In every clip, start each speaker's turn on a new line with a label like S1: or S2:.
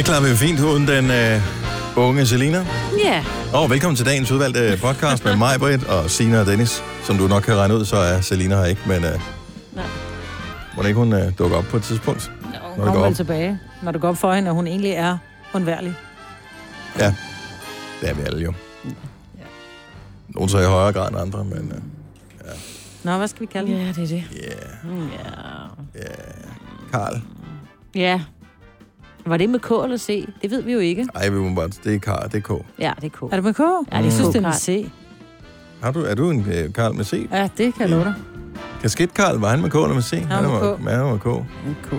S1: Det klarer vi jo fint uden den øh, unge Selina.
S2: Ja.
S1: Og velkommen til dagens udvalgte podcast med mig, Britt, og Sina og Dennis. Som du nok kan regne ud, så er Selina her ikke, men øh,
S2: Nej.
S1: må ikke hun øh, dukke op på et tidspunkt?
S2: No.
S1: Når det
S3: Kommer
S1: går
S3: vel
S1: op.
S3: tilbage, når det går op for hende, at hun egentlig er undværlig.
S1: Ja, det er vi alle jo. Nogle så i højere grad end andre, men øh,
S3: Nå, hvad skal vi kalde
S2: Ja,
S3: det?
S2: det er det.
S1: yeah,
S2: Ja.
S1: yeah. Karl.
S2: Ja. Var det med K eller C? Det ved vi jo ikke.
S1: Ej, vi må bare, det er Karl, det er K.
S2: Ja, det er K.
S3: Er det med K?
S2: Ja, det er
S3: jeg synes,
S2: K,
S3: det er med
S2: Karl.
S3: C.
S1: Har du, er du en øh, Karl med C?
S3: Ja, det kan jeg love dig.
S1: Kasket Karl, var han med K eller med C?
S3: Han var med K.
S1: Han var med K.
S2: En K.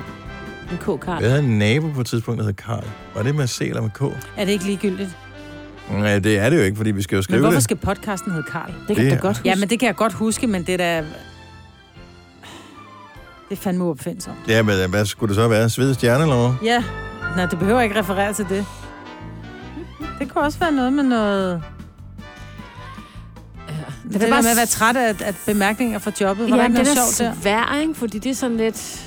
S2: En K, Karl.
S1: Jeg havde en nabo på et tidspunkt, der hed Karl. Var det med C eller med K?
S3: Er det ikke ligegyldigt?
S1: Nej, det er det jo ikke, fordi vi skal jo
S3: Men
S1: skrive
S3: hvorfor
S1: det.
S3: skal podcasten hedde Karl?
S2: Det kan
S1: Det-
S2: du godt huske.
S3: Ja, men det kan jeg godt huske, men det er da... Det er fandme uopfindsomt.
S1: Ja, men øh, hvad skulle det så være? Svede stjerne eller hvad?
S3: Ja, nej, det behøver ikke referere til det. Det kunne også være noget med noget... Det, det
S2: er
S3: der
S2: bare
S3: med at være træt af, af bemærkninger fra jobbet. Var der
S2: Ja,
S3: ikke
S2: den
S3: noget
S2: er
S3: sjovt der?
S2: svær, ikke? Fordi det er sådan lidt...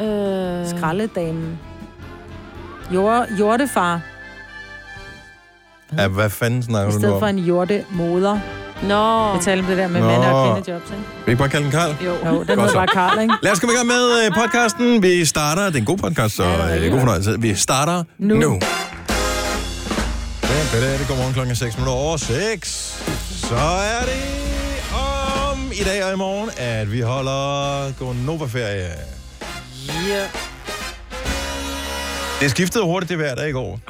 S2: Øh...
S3: Skraldedamen. Jord, jordefar,
S1: Ja, hvad fanden snakker
S3: i
S1: du nu
S3: stedet
S1: om?
S3: for en jordemoder.
S2: Nå.
S3: Vi taler om det der med
S1: Nå.
S3: mænd og kvindejobs, ikke?
S1: Vil I ikke bare kalde den Karl?
S2: Jo.
S3: Jo, den hedder bare Karl, ikke?
S1: Lad os komme i gang med øh, podcasten. Vi starter, det er en god podcast, så
S3: Ja, det er
S1: øh, god fornøjelse. Vi starter nu.
S3: Nu.
S1: Ja, det er godmorgen klokken 6 minutter over 6. Så er det om i dag og i morgen, at vi holder Gonova-ferie.
S3: Yeah.
S1: Det skiftede hurtigt det vejr der i går.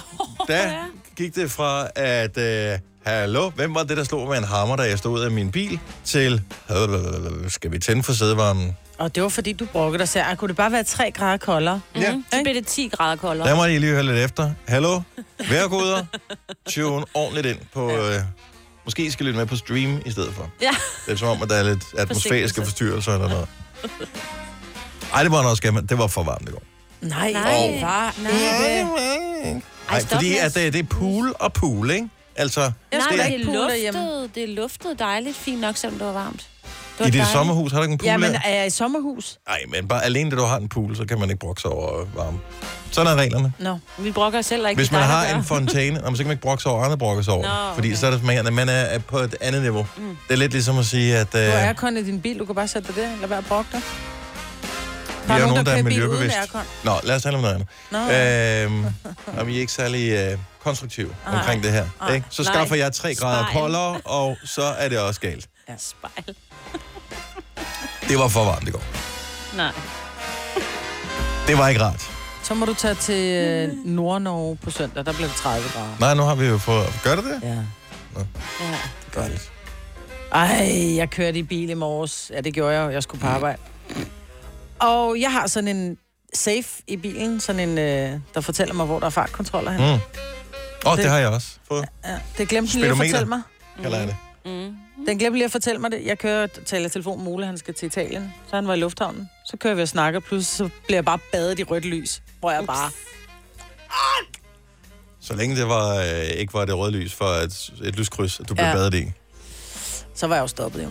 S1: Da gik det fra at, øh, hallo, hvem var det, der slog med en hammer, da jeg stod ud af min bil, til, øh, skal vi tænde for sædevarmen?
S3: Og det var fordi, du brokkede dig selv. Kunne det bare være 3 grader koldere?
S1: Ja.
S2: Mm. Så bliver det 10 grader koldere.
S1: Der må I lige høre lidt efter. Hallo, vejrgoder, tune ordentligt ind på... Øh, måske I skal lytte med på stream i stedet for.
S2: Ja.
S1: Det er som om, at der er lidt atmosfæriske forstyrrelser eller noget. Ej, det var noget skæmt. Det var for varmt i går.
S3: Nej,
S2: Nej.
S3: nej. var ikke.
S1: Nej,
S2: stop
S1: fordi at det, det er pool og pool, ikke? Altså,
S2: Nej, det er
S3: pool derhjemme.
S2: luftet, det er luftet dejligt fint nok, selvom det var varmt. Det var
S1: i dit
S2: dejligt.
S1: sommerhus har du ikke en pool
S3: Ja, men er jeg i sommerhus?
S1: Nej, men bare alene da du har en pool, så kan man ikke brokke sig over varme. Sådan er reglerne.
S3: Nå.
S2: Vi brokker os selv ikke.
S1: Hvis
S2: det er
S1: man har en fontæne, så kan man ikke brokke sig over, andre brokker sig over.
S2: Nå,
S1: Fordi
S2: okay.
S1: så er det, man, man er på et andet niveau. Mm. Det er lidt ligesom at sige, at
S3: Du
S1: øh,
S3: har aircon i din bil, du kan bare sætte dig der. Være at brokke dig.
S1: Vi er nogen, der er
S3: bil uden
S1: miljøbevidst. Nå, lad os tale om noget andet.
S3: Nå,
S1: Øhm, og vi er ikke særlig øh, konstruktive
S3: Nej.
S1: omkring det her.
S3: Nej.
S1: Ikke? Så skaffer jeg 3 grader
S2: Spejl.
S1: koldere, og så er det også galt.
S2: Spejl.
S1: Det var for varmt i går.
S2: Nej.
S1: Det var ikke rart.
S3: så må du tage til øh, Nord-Norge på søndag. Der bliver det 30 grader.
S1: Nej, nu har vi jo fået... Gør det det?
S3: Ja.
S2: Ja.
S1: Dejligt.
S3: Ej, jeg kørte i bil i morges. Ja, det gjorde jeg jo. Jeg skulle på arbejde. Og jeg har sådan en safe i bilen, sådan en, øh, der fortæller mig, hvor der er fartkontroller hen.
S1: Mm. Åh, oh, det
S3: Det-
S1: har jeg også fået.
S3: Ja, det glemte den lige at fortælle mig.
S1: Kalder jeg det.
S2: Mm.
S3: Den glemte lige at fortælle mig det. Jeg kører, taler telefon med Ole, han skal til Italien. Så han var i lufthavnen. Så kører vi og snakker, pludselig så bliver jeg bare badet i rødt lys. Hvor jeg bare...
S1: Så længe det var, øh, ikke var det røde lys for et, et lyskryds, at du blev
S3: Ja.
S1: badet i.
S3: Så var jeg jo stoppet jo.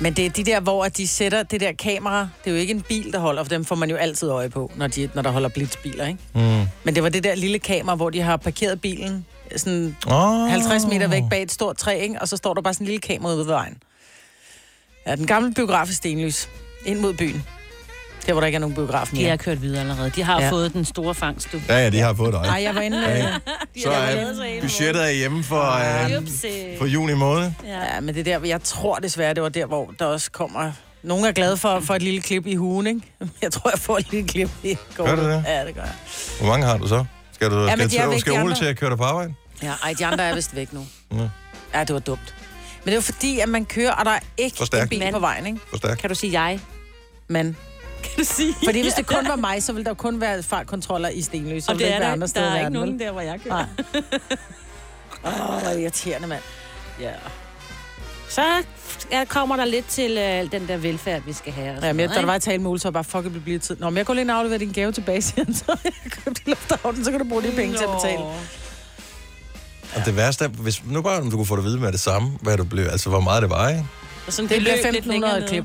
S3: Men det er de der, hvor de sætter det der kamera. Det er jo ikke en bil, der holder, for dem får man jo altid øje på, når, de, når der holder blitzbiler, ikke?
S1: Mm.
S3: Men det var det der lille kamera, hvor de har parkeret bilen sådan
S1: Oh.
S3: 50 meter væk bag et stort træ, ikke? og så står der bare sådan en lille kamera ude ved vejen. Ja, den gamle biograf i Stenlys. Ind mod byen. Der, hvor der ikke er nogen biograf
S2: De
S3: mere.
S2: er kørt videre allerede. De har
S3: Ja.
S2: fået den store fangst, du.
S1: Ja, ja, de har fået dig.
S3: Nej, jeg var inde...
S1: Ja.
S3: Øh,
S1: Så er budgettet er hjemme for, øh,
S2: Upsi.
S1: for juni måned.
S2: Ja.
S3: ja, men det er der, jeg tror desværre, det var der, hvor der også kommer... Nogle er glade for, for et lille klip i hugen, ikke? Jeg tror, jeg får et lille klip i går.
S1: Gør du det?
S3: Ja, det gør jeg.
S1: Hvor mange har du så? Skal du
S3: Ja, men
S1: skal,
S3: de er
S1: skal,
S3: væk,
S1: skal
S3: de
S1: Ole
S3: andre.
S1: til at køre dig på arbejde?
S3: Ja, ej, de andre er vist væk nu.
S1: Ja.
S3: Ja, det var dumt. Men det var fordi, at man kører, og der er ikke en bil på vejen, ikke?
S1: For.
S2: Kan du sige jeg?
S3: Men
S2: Kan du sige?
S3: Fordi hvis det kun var mig, så ville der kun være fartkontroller i Stenløs. Så
S2: Og det er der,
S3: andre
S2: der er ikke
S3: verden,
S2: nogen
S3: vel?
S2: der, hvor jeg kører.
S3: Nej. Åh, oh, hvor er det irriterende, mand.
S2: Ja. Så ja, kommer der lidt til øh, den der velfærd, vi skal have.
S3: Ja, men jeg,
S2: noget,
S3: da der var i tale med Ole, så bare, fuck, det bliver tid. Nå, men jeg går lige ind og afleverer din gave tilbage, siger han, så jeg købte lufthavnen, så kan du bruge de penge til at betale.
S2: Nå.
S1: Og det værste er, hvis nu bare om du kunne få det at vide med det samme, hvad du blev, altså hvor meget det var, ikke?
S2: Og sådan
S3: Det bliver
S2: beløb lidt
S3: 1.500
S2: længere
S3: klip.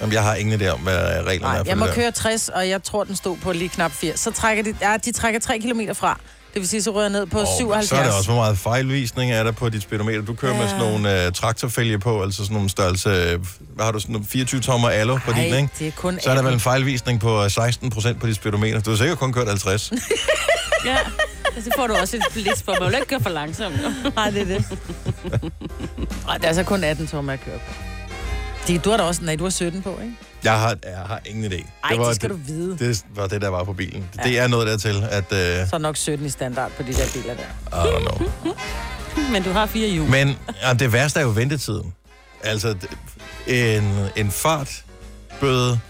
S1: Jamen, jeg har ingen idé om, hvad reglerne
S3: Nej,
S1: er for
S3: jeg må
S1: det der.
S3: køre 60, og jeg tror, den stod på lige knap 80. Så trækker de, ja, de trækker 3 km fra. Det vil sige, så ryger jeg ned på
S1: Og
S3: 77.
S1: Så er der også, hvor meget fejlvisning er der på dit speedometer. Du kører ja. med sådan nogle uh, traktorfælge på, altså sådan nogle størrelse, øh, hvad har du, sådan nogle 24 tommer allo på din, ikke?
S3: det er kun
S1: Så er der
S3: 18.
S1: vel en fejlvisning på øh, 16 procent på dit speedometer. Du har sikkert kun kørt 50.
S2: Ja. Og så får du også et blitz på. Man vil ikke køre for langsomt.
S3: Nej, det er det. Nej, det er altså kun 18 tommer, jeg kører på. Det, du har da også, nej, du har 17 på, ikke?
S1: Jeg har, jeg har ingen idé.
S3: Ej, det skal du vide.
S1: Det var det, der var på bilen. Ja. Det er noget dertil, at... Uh,
S3: Så er nok 17 i standard på de der biler der.
S1: I don't know.
S2: Men du har fire hjul.
S1: Men ja, det værste er jo ventetiden. Altså, en, en fartbøde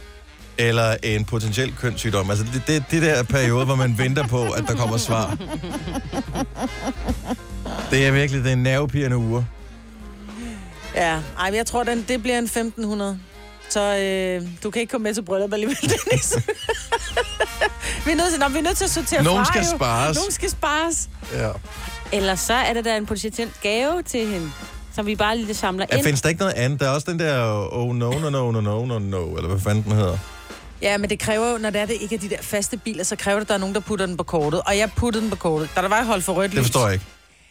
S1: eller en potentiel kønssygdom. Altså, det, det, det der periode, hvor man venter på, at der kommer svar. Det er virkelig det er nervepirrende uger.
S3: Ja, ej, jeg tror, den, det bliver en 1500. Så øh, du kan ikke komme med til bryllup alligevel, Dennis. vi, er nødt til, nå, vi er nødt til at sortere
S1: Nogen
S3: fra,
S1: skal
S3: jo.
S1: spares.
S3: Nogen skal spares.
S1: Ja.
S2: Eller så er det der en potentiel gave til hende, som vi bare lige samler
S1: Ja,
S2: ind.
S1: findes der ikke noget andet? Der er også den der, oh no, no, no, no, no, no, no, eller hvad fanden den hedder.
S3: Ja, men det kræver jo, når det er det ikke er de der faste biler, så kræver det, at der er nogen, der putter den på kortet. Og jeg puttede den på kortet. Da der var holdt for rødt lys.
S1: Det forstår jeg ikke.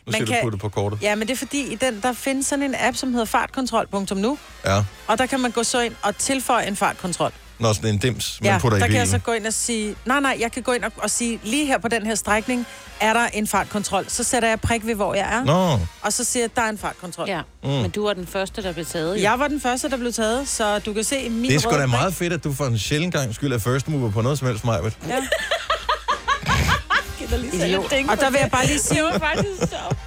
S1: Nu
S3: Man
S1: skal
S3: kan-
S1: du putte på kortet.
S3: Ja, men det er fordi, i den, der findes sådan en app, som hedder fartkontrol.nu.
S1: Ja.
S3: Og der kan man gå så ind og tilføje en fartkontrol.
S1: Når sådan en dims, man
S3: ja,
S1: putter
S3: der
S1: i
S3: kan jeg
S1: bilen.
S3: så gå ind og sige, nej, nej, jeg kan gå ind og, og sige, lige her på den her strækning, er der en fartkontrol. Så sætter jeg prik ved, hvor jeg er,
S1: Nå,
S3: og så siger jeg, der er en fartkontrol.
S2: Ja, mm. men du var den første, der blev taget.
S3: Jeg var den første, der blev taget, så du kan se min
S1: det er sgu da meget fedt, at du for en sjældent gang skyld er first mover på noget som helst, Majbet.
S3: Ja.
S2: Idiot.
S3: Og der vil jeg bare lige sige,
S2: Det var faktisk sjovt.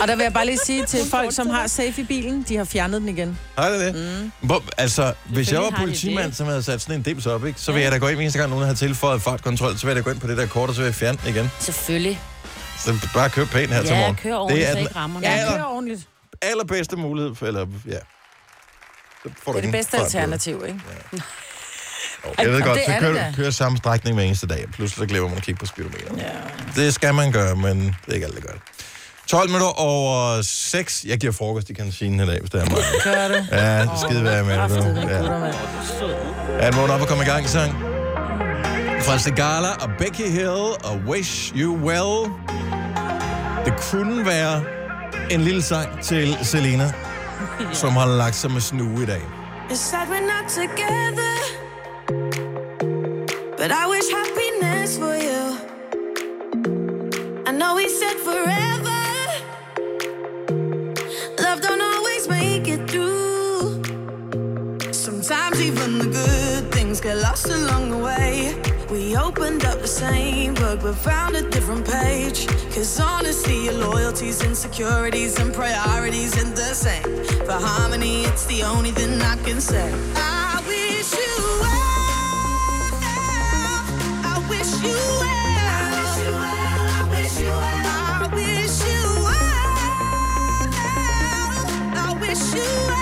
S3: og der vil jeg bare lige sige til folk, som har safe i bilen, de har fjernet den igen.
S1: Har det det? Mm. Hvor, altså, hvis jeg var politimand, som havde sat sådan en dims op, ikke, så vil jeg da gå ind, hver eneste gang nogen har tilføjet fartkontrol, så vil jeg da gå ind på det der kort, og så vil jeg fjerne den igen.
S2: Selvfølgelig.
S1: Så bare kør pænt her til
S2: Ja,
S1: morgen.
S2: kør ordentligt,
S1: det er
S2: så
S1: den
S2: ikke rammer
S3: Ja, kører ordentligt.
S1: allerbedste mulighed for, eller ja. Så får
S3: Det er det bedste alternativ, ikke?
S1: Jo, Jeg ved godt,
S3: det
S1: så
S3: er det
S1: kører, kører samme strækning hver eneste dag, pludselig så glemmer man at kigge på speedometeret.
S3: Ja.
S1: Det skal man gøre, men det er ikke alt, der gør det. 12 minutter over 6. Jeg giver frokost i kantinen i dag, hvis det er mig.
S3: Gør du?
S1: Ja, det skide være med det Ja. Er den vågnet op og komme i gang, sang? Fra Segala og Becky Hill og Wish You Well. Det kunne være en lille sang til Selena, som har lagt sig med snue i dag.
S4: It's sad we're not together, but I wish happiness for you. I know we said forever. Love don't always make it through. Sometimes even the good things get lost along the way. We opened up the same book but found a different page. Cause honestly, your loyalties, insecurities, and priorities ain't the same. For harmony, it's the only thing I can say. I you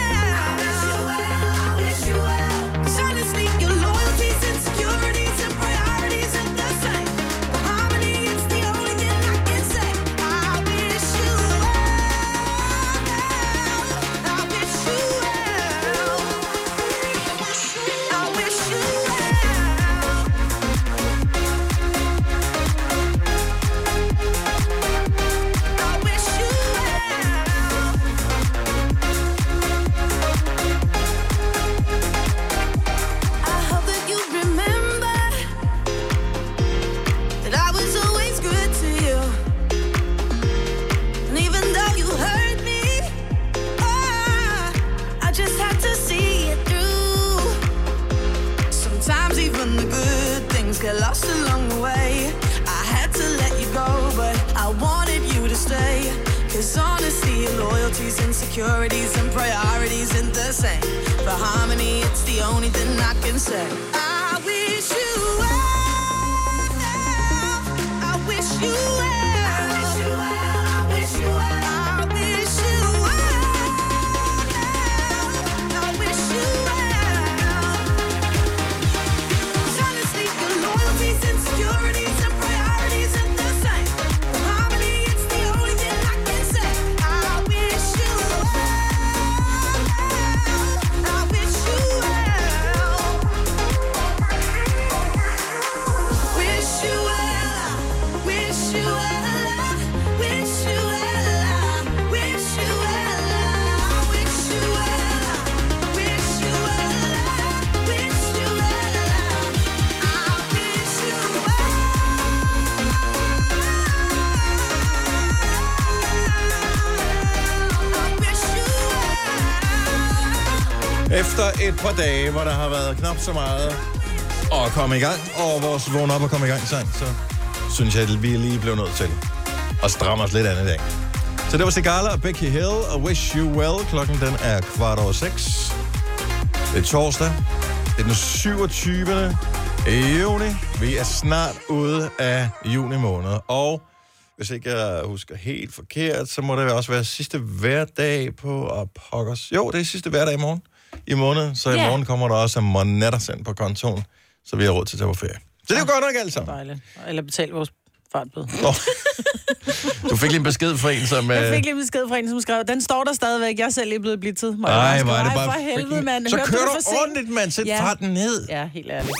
S4: insecurities, and priorities ain't the same. For harmony, it's the only thing I can say. I
S1: Efter par dage, hvor der har været knap så meget at komme i gang, og vores vågn op og komme i gang sang, så synes jeg, at vi lige blev nødt til at stramme os lidt andet i dag. Så det var Sigala og Becky Hill og Wish You Well. Klokken den er kvart over seks. Det er torsdag. Det er den 27. juni. Vi er snart ude af juni måned. Og hvis ikke jeg husker helt forkert, så må det også være sidste hverdag på Apokkers. Jo, det er sidste hverdag i morgen i måneden. Så i
S2: Ja.
S1: morgen kommer der også en monetter sendt på kontoen, så vi har råd til at tage på ferie. Så det er jo godt nok alt sammen.
S3: Dejligt. Eller betale vores fartbøde.
S1: Nå. Du fik lige en besked fra en, som...
S3: Jeg
S1: øh,
S3: fik lige en besked fra en, som skrev, den står der stadigvæk. Jeg er selv lige blevet blitzet. Må jeg
S1: Ej,
S3: bare
S1: hvor er det bare...
S3: For helvede, mand.
S1: Så kører du ordentligt, mand. Sæt
S3: Ja.
S1: farten ned.
S3: Ja, helt ærligt.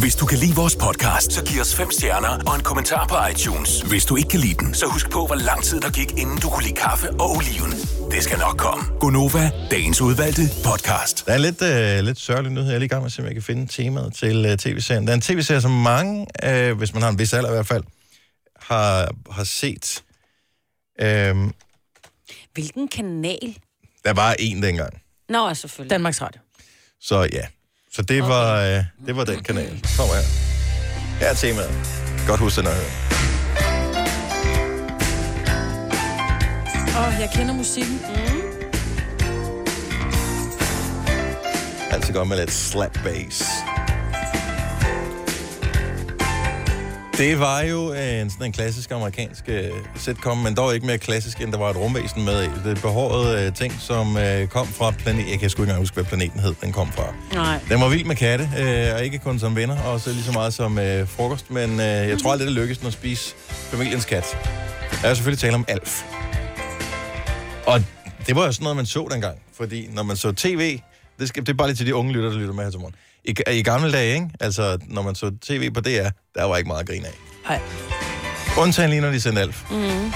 S5: Hvis du kan lide vores podcast, så giv os fem stjerner og en kommentar på iTunes. Hvis du ikke kan lide den, så husk på, hvor lang tid der gik, inden du kunne lide kaffe og oliven. Det skal nok komme. Gonova, dagens udvalgte podcast.
S1: Der er lidt, øh, lidt sørgelig nyhed. Jeg er lige i gang med at se, om jeg kan finde temaet til øh, tv-serien. Der er en tv-serie, som mange, øh, hvis man har en vis alder i hvert fald, har, har set. Øh,
S2: Hvilken kanal?
S1: der var en dengang.
S2: Nå, selvfølgelig.
S3: Danmarks Radio.
S1: Så ja. Så det, okay. var, øh, det var den kanal. Kom her. Her er temaet. Godt huske den at høre.
S3: Åh, oh, jeg kender musikken.
S1: Altid godt med lidt slap bass. Det var jo en, sådan en klassisk amerikansk øh, sitcom, men dog ikke mere klassisk, end der var et rumvæsen med. Det behårede øh, ting, som øh, kom fra planet... Jeg kan sgu ikke engang huske, hvad planeten hed, den kom fra.
S2: Nej.
S1: Den var vild med katte, øh, og ikke kun som venner, også lige så meget som øh, frokost, men øh, jeg tror aldrig, det lykkedes at spise familiens kat. Jeg er selvfølgelig tale om Alf. Og det var jo sådan noget, man så dengang, fordi når man så tv, det, skal, det er bare lige til de unge lytter, der lytter med her til morgen. I, I gamle dage, ikke? Altså, når man så tv på DR, der var ikke meget at grine af.
S3: Nej.
S1: Undtagen lige, når de sendte Alf. Mm.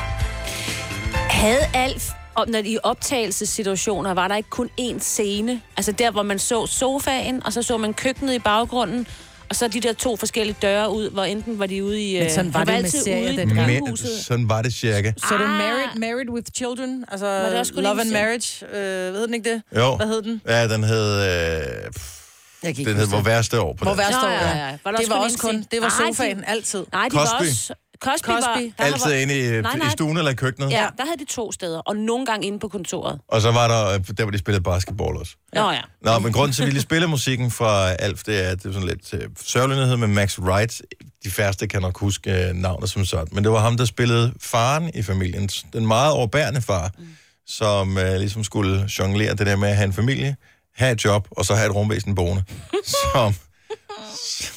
S2: Havde Alf, og når i optagelsessituationer, var der ikke kun én scene? Altså der, hvor man så sofaen, og så så man køkkenet i baggrunden, og så de der to forskellige døre ud, hvor enten var de ude i...
S3: Men sådan
S2: øh,
S3: var
S2: han
S3: det med serier
S2: ude i
S3: dengang.
S2: drivhuset.
S1: Sådan var det cirka.
S3: Så er det
S2: Ah.
S3: Married, Married with Children? Altså,
S2: det også kun
S3: Love and? Marriage? Øh, ved den ikke det?
S1: Jo.
S3: Hvad hed den?
S1: Ja, den hed... Øh, pff,
S3: Jeg kan
S1: den hed Hvor værste år på
S3: Hvor værste år,
S2: ja,
S3: ja.
S2: ja. Var
S3: Det var også kun, det var
S2: Nej, de-
S3: sofaen, altid.
S2: Nej, de var
S1: Cosby.
S2: også... Cosby,
S3: Cosby.
S2: var... der
S1: Altid
S2: var,
S1: inde i,
S2: Nej, nej.
S1: i stuen eller i køkkenet.
S2: Ja, der havde de to steder, og nogle gange inde på kontoret.
S1: Og så var der, øh, der hvor de spillede basketball også.
S2: Nå ja.
S1: Nå, men grunden til, at vi lige spiller musikken fra Alf, det er, at det er sådan lidt øh, sørgelighed med Max Wright. De færreste kan nok huske øh, navnet som sådan. Men det var ham, der spillede faren i familien. Den meget overbærende far, mm. som øh, ligesom skulle jonglere det der med at have en familie, have et job, og så have et rumvæsen boende. som,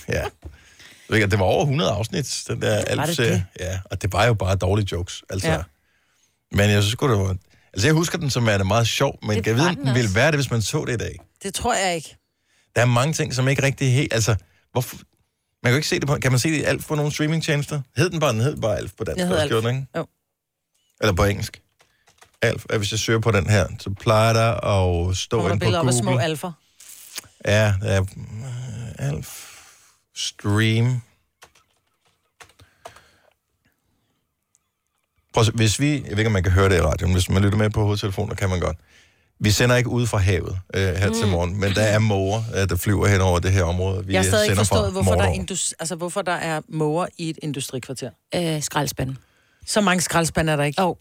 S1: ja. Det var over 100 afsnit, den der Alf-serie. Ja, og det var jo bare dårlige jokes. Altså.
S3: Ja.
S1: Men jeg synes det var... Altså, jeg husker den som er det meget sjov, men
S2: Det
S1: jeg ved,
S2: den
S1: den ville være det, hvis man så det i dag.
S3: Det tror jeg ikke.
S1: Der er mange ting, som ikke rigtig helt... Altså, hvorfor... Man kan jo ikke se det på... Kan man se det i alt på nogle streamingtjenester? Hed den bare, den hed bare Alf på dansk.
S3: Jeg hedder Alf.
S1: den, ikke?
S3: Jo.
S1: Eller på engelsk. Alf. Ja, hvis jeg søger på den her, så plejer der at stå
S3: Kommer
S1: ind på
S3: billeder op af små
S1: Google.
S3: alfer?
S1: Ja, der er uh, Alf Stream. Prøv at, se, hvis vi, jeg ved ikke, om man kan høre det i radioen, hvis man lytter med på hovedtelefonen, kan man godt. Vi sender ikke ud fra havet øh, her mm. til morgen, men der er måger, øh, der flyver hen over det her område. Vi
S3: Jeg har stadig ikke
S1: sender fra
S3: forstået, hvorfor der, er indus- altså, hvorfor der er måger i et industrikvarter.
S2: Øh, skraldespanden.
S3: Så mange skraldespande er der ikke.
S2: Og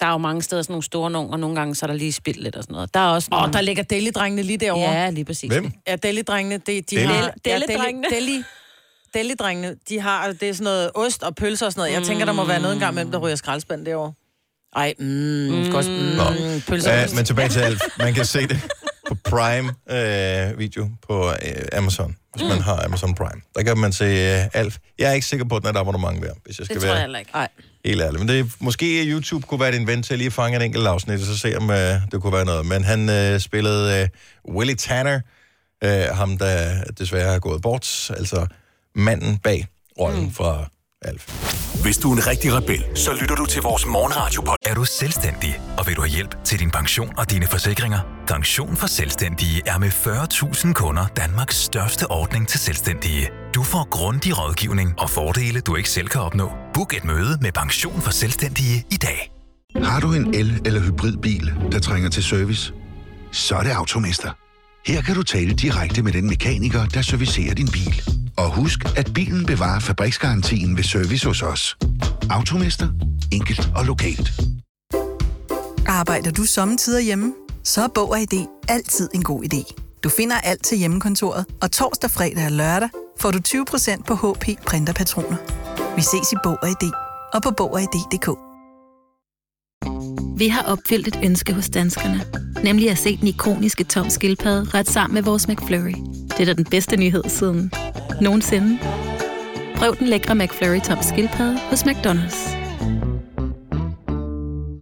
S2: der er jo mange steder sådan nogle store nogle, og nogle gange så er der lige spildt lidt og sådan noget. Der er også
S3: Åh,
S2: nogle...
S3: der ligger deli-drengene lige derovre.
S2: Ja, lige præcis.
S1: Hvem?
S3: Ja, deli-drengene, de, de
S1: Deli?
S3: har...
S2: Deli-drengene?
S3: Ja, deli, deli, deli-drengene, de har, det er sådan noget ost og pølser og sådan noget. Jeg tænker, der må være noget engang mellem, der ryger skraldespand derovre. Ej, mm, mm. Godt, mm, pølser
S1: Ja, men tilbage til Alf. Man kan se det på Prime øh, video på øh, Amazon, hvis man har Amazon Prime. Der kan man se øh, Alf. Jeg er ikke sikker på, at den er et abonnement værd, hvis jeg skal
S2: Det tror
S1: være
S2: jeg heller ikke.
S3: Ej,
S1: helt ærlig. Men det, måske YouTube kunne være din ven til at lige fange en enkelt afsnit, og så se, om øh, det kunne være noget. Men han øh, spillede øh, Willie Tanner, øh, ham der desværre er gået bort, altså manden bag rollen mm. fra Alf.
S5: Hvis du er en rigtig rebel, så lytter du til vores morgenradio på. Er du selvstændig, og vil du have hjælp til din pension og dine forsikringer? Pension for Selvstændige er med 40.000 kunder Danmarks største ordning til selvstændige. Du får grundig rådgivning og fordele, du ikke selv kan opnå. Book et møde med Pension for Selvstændige i dag.
S6: Har du en el- eller hybridbil, der trænger til service? Så er det Automester. Her kan du tale direkte med den mekaniker, der servicerer din bil. Og husk, at bilen bevarer fabriksgarantien ved service hos os. Automester. Enkelt og lokalt.
S7: Arbejder du sommetider hjemme? Så er Bog og ID altid en god idé. Du finder alt til hjemmekontoret, og torsdag, fredag og lørdag får du 20% på HP printerpatroner. Vi ses i Bog og ID og på Bog og ID.dk.
S8: Vi har opfyldt et ønske hos danskerne. Nemlig at se den ikoniske tom skildpadde ret sammen med vores McFlurry. Det er da den bedste nyhed siden nogensinde. Prøv den lækre McFlurry tom skildpadde hos McDonald's.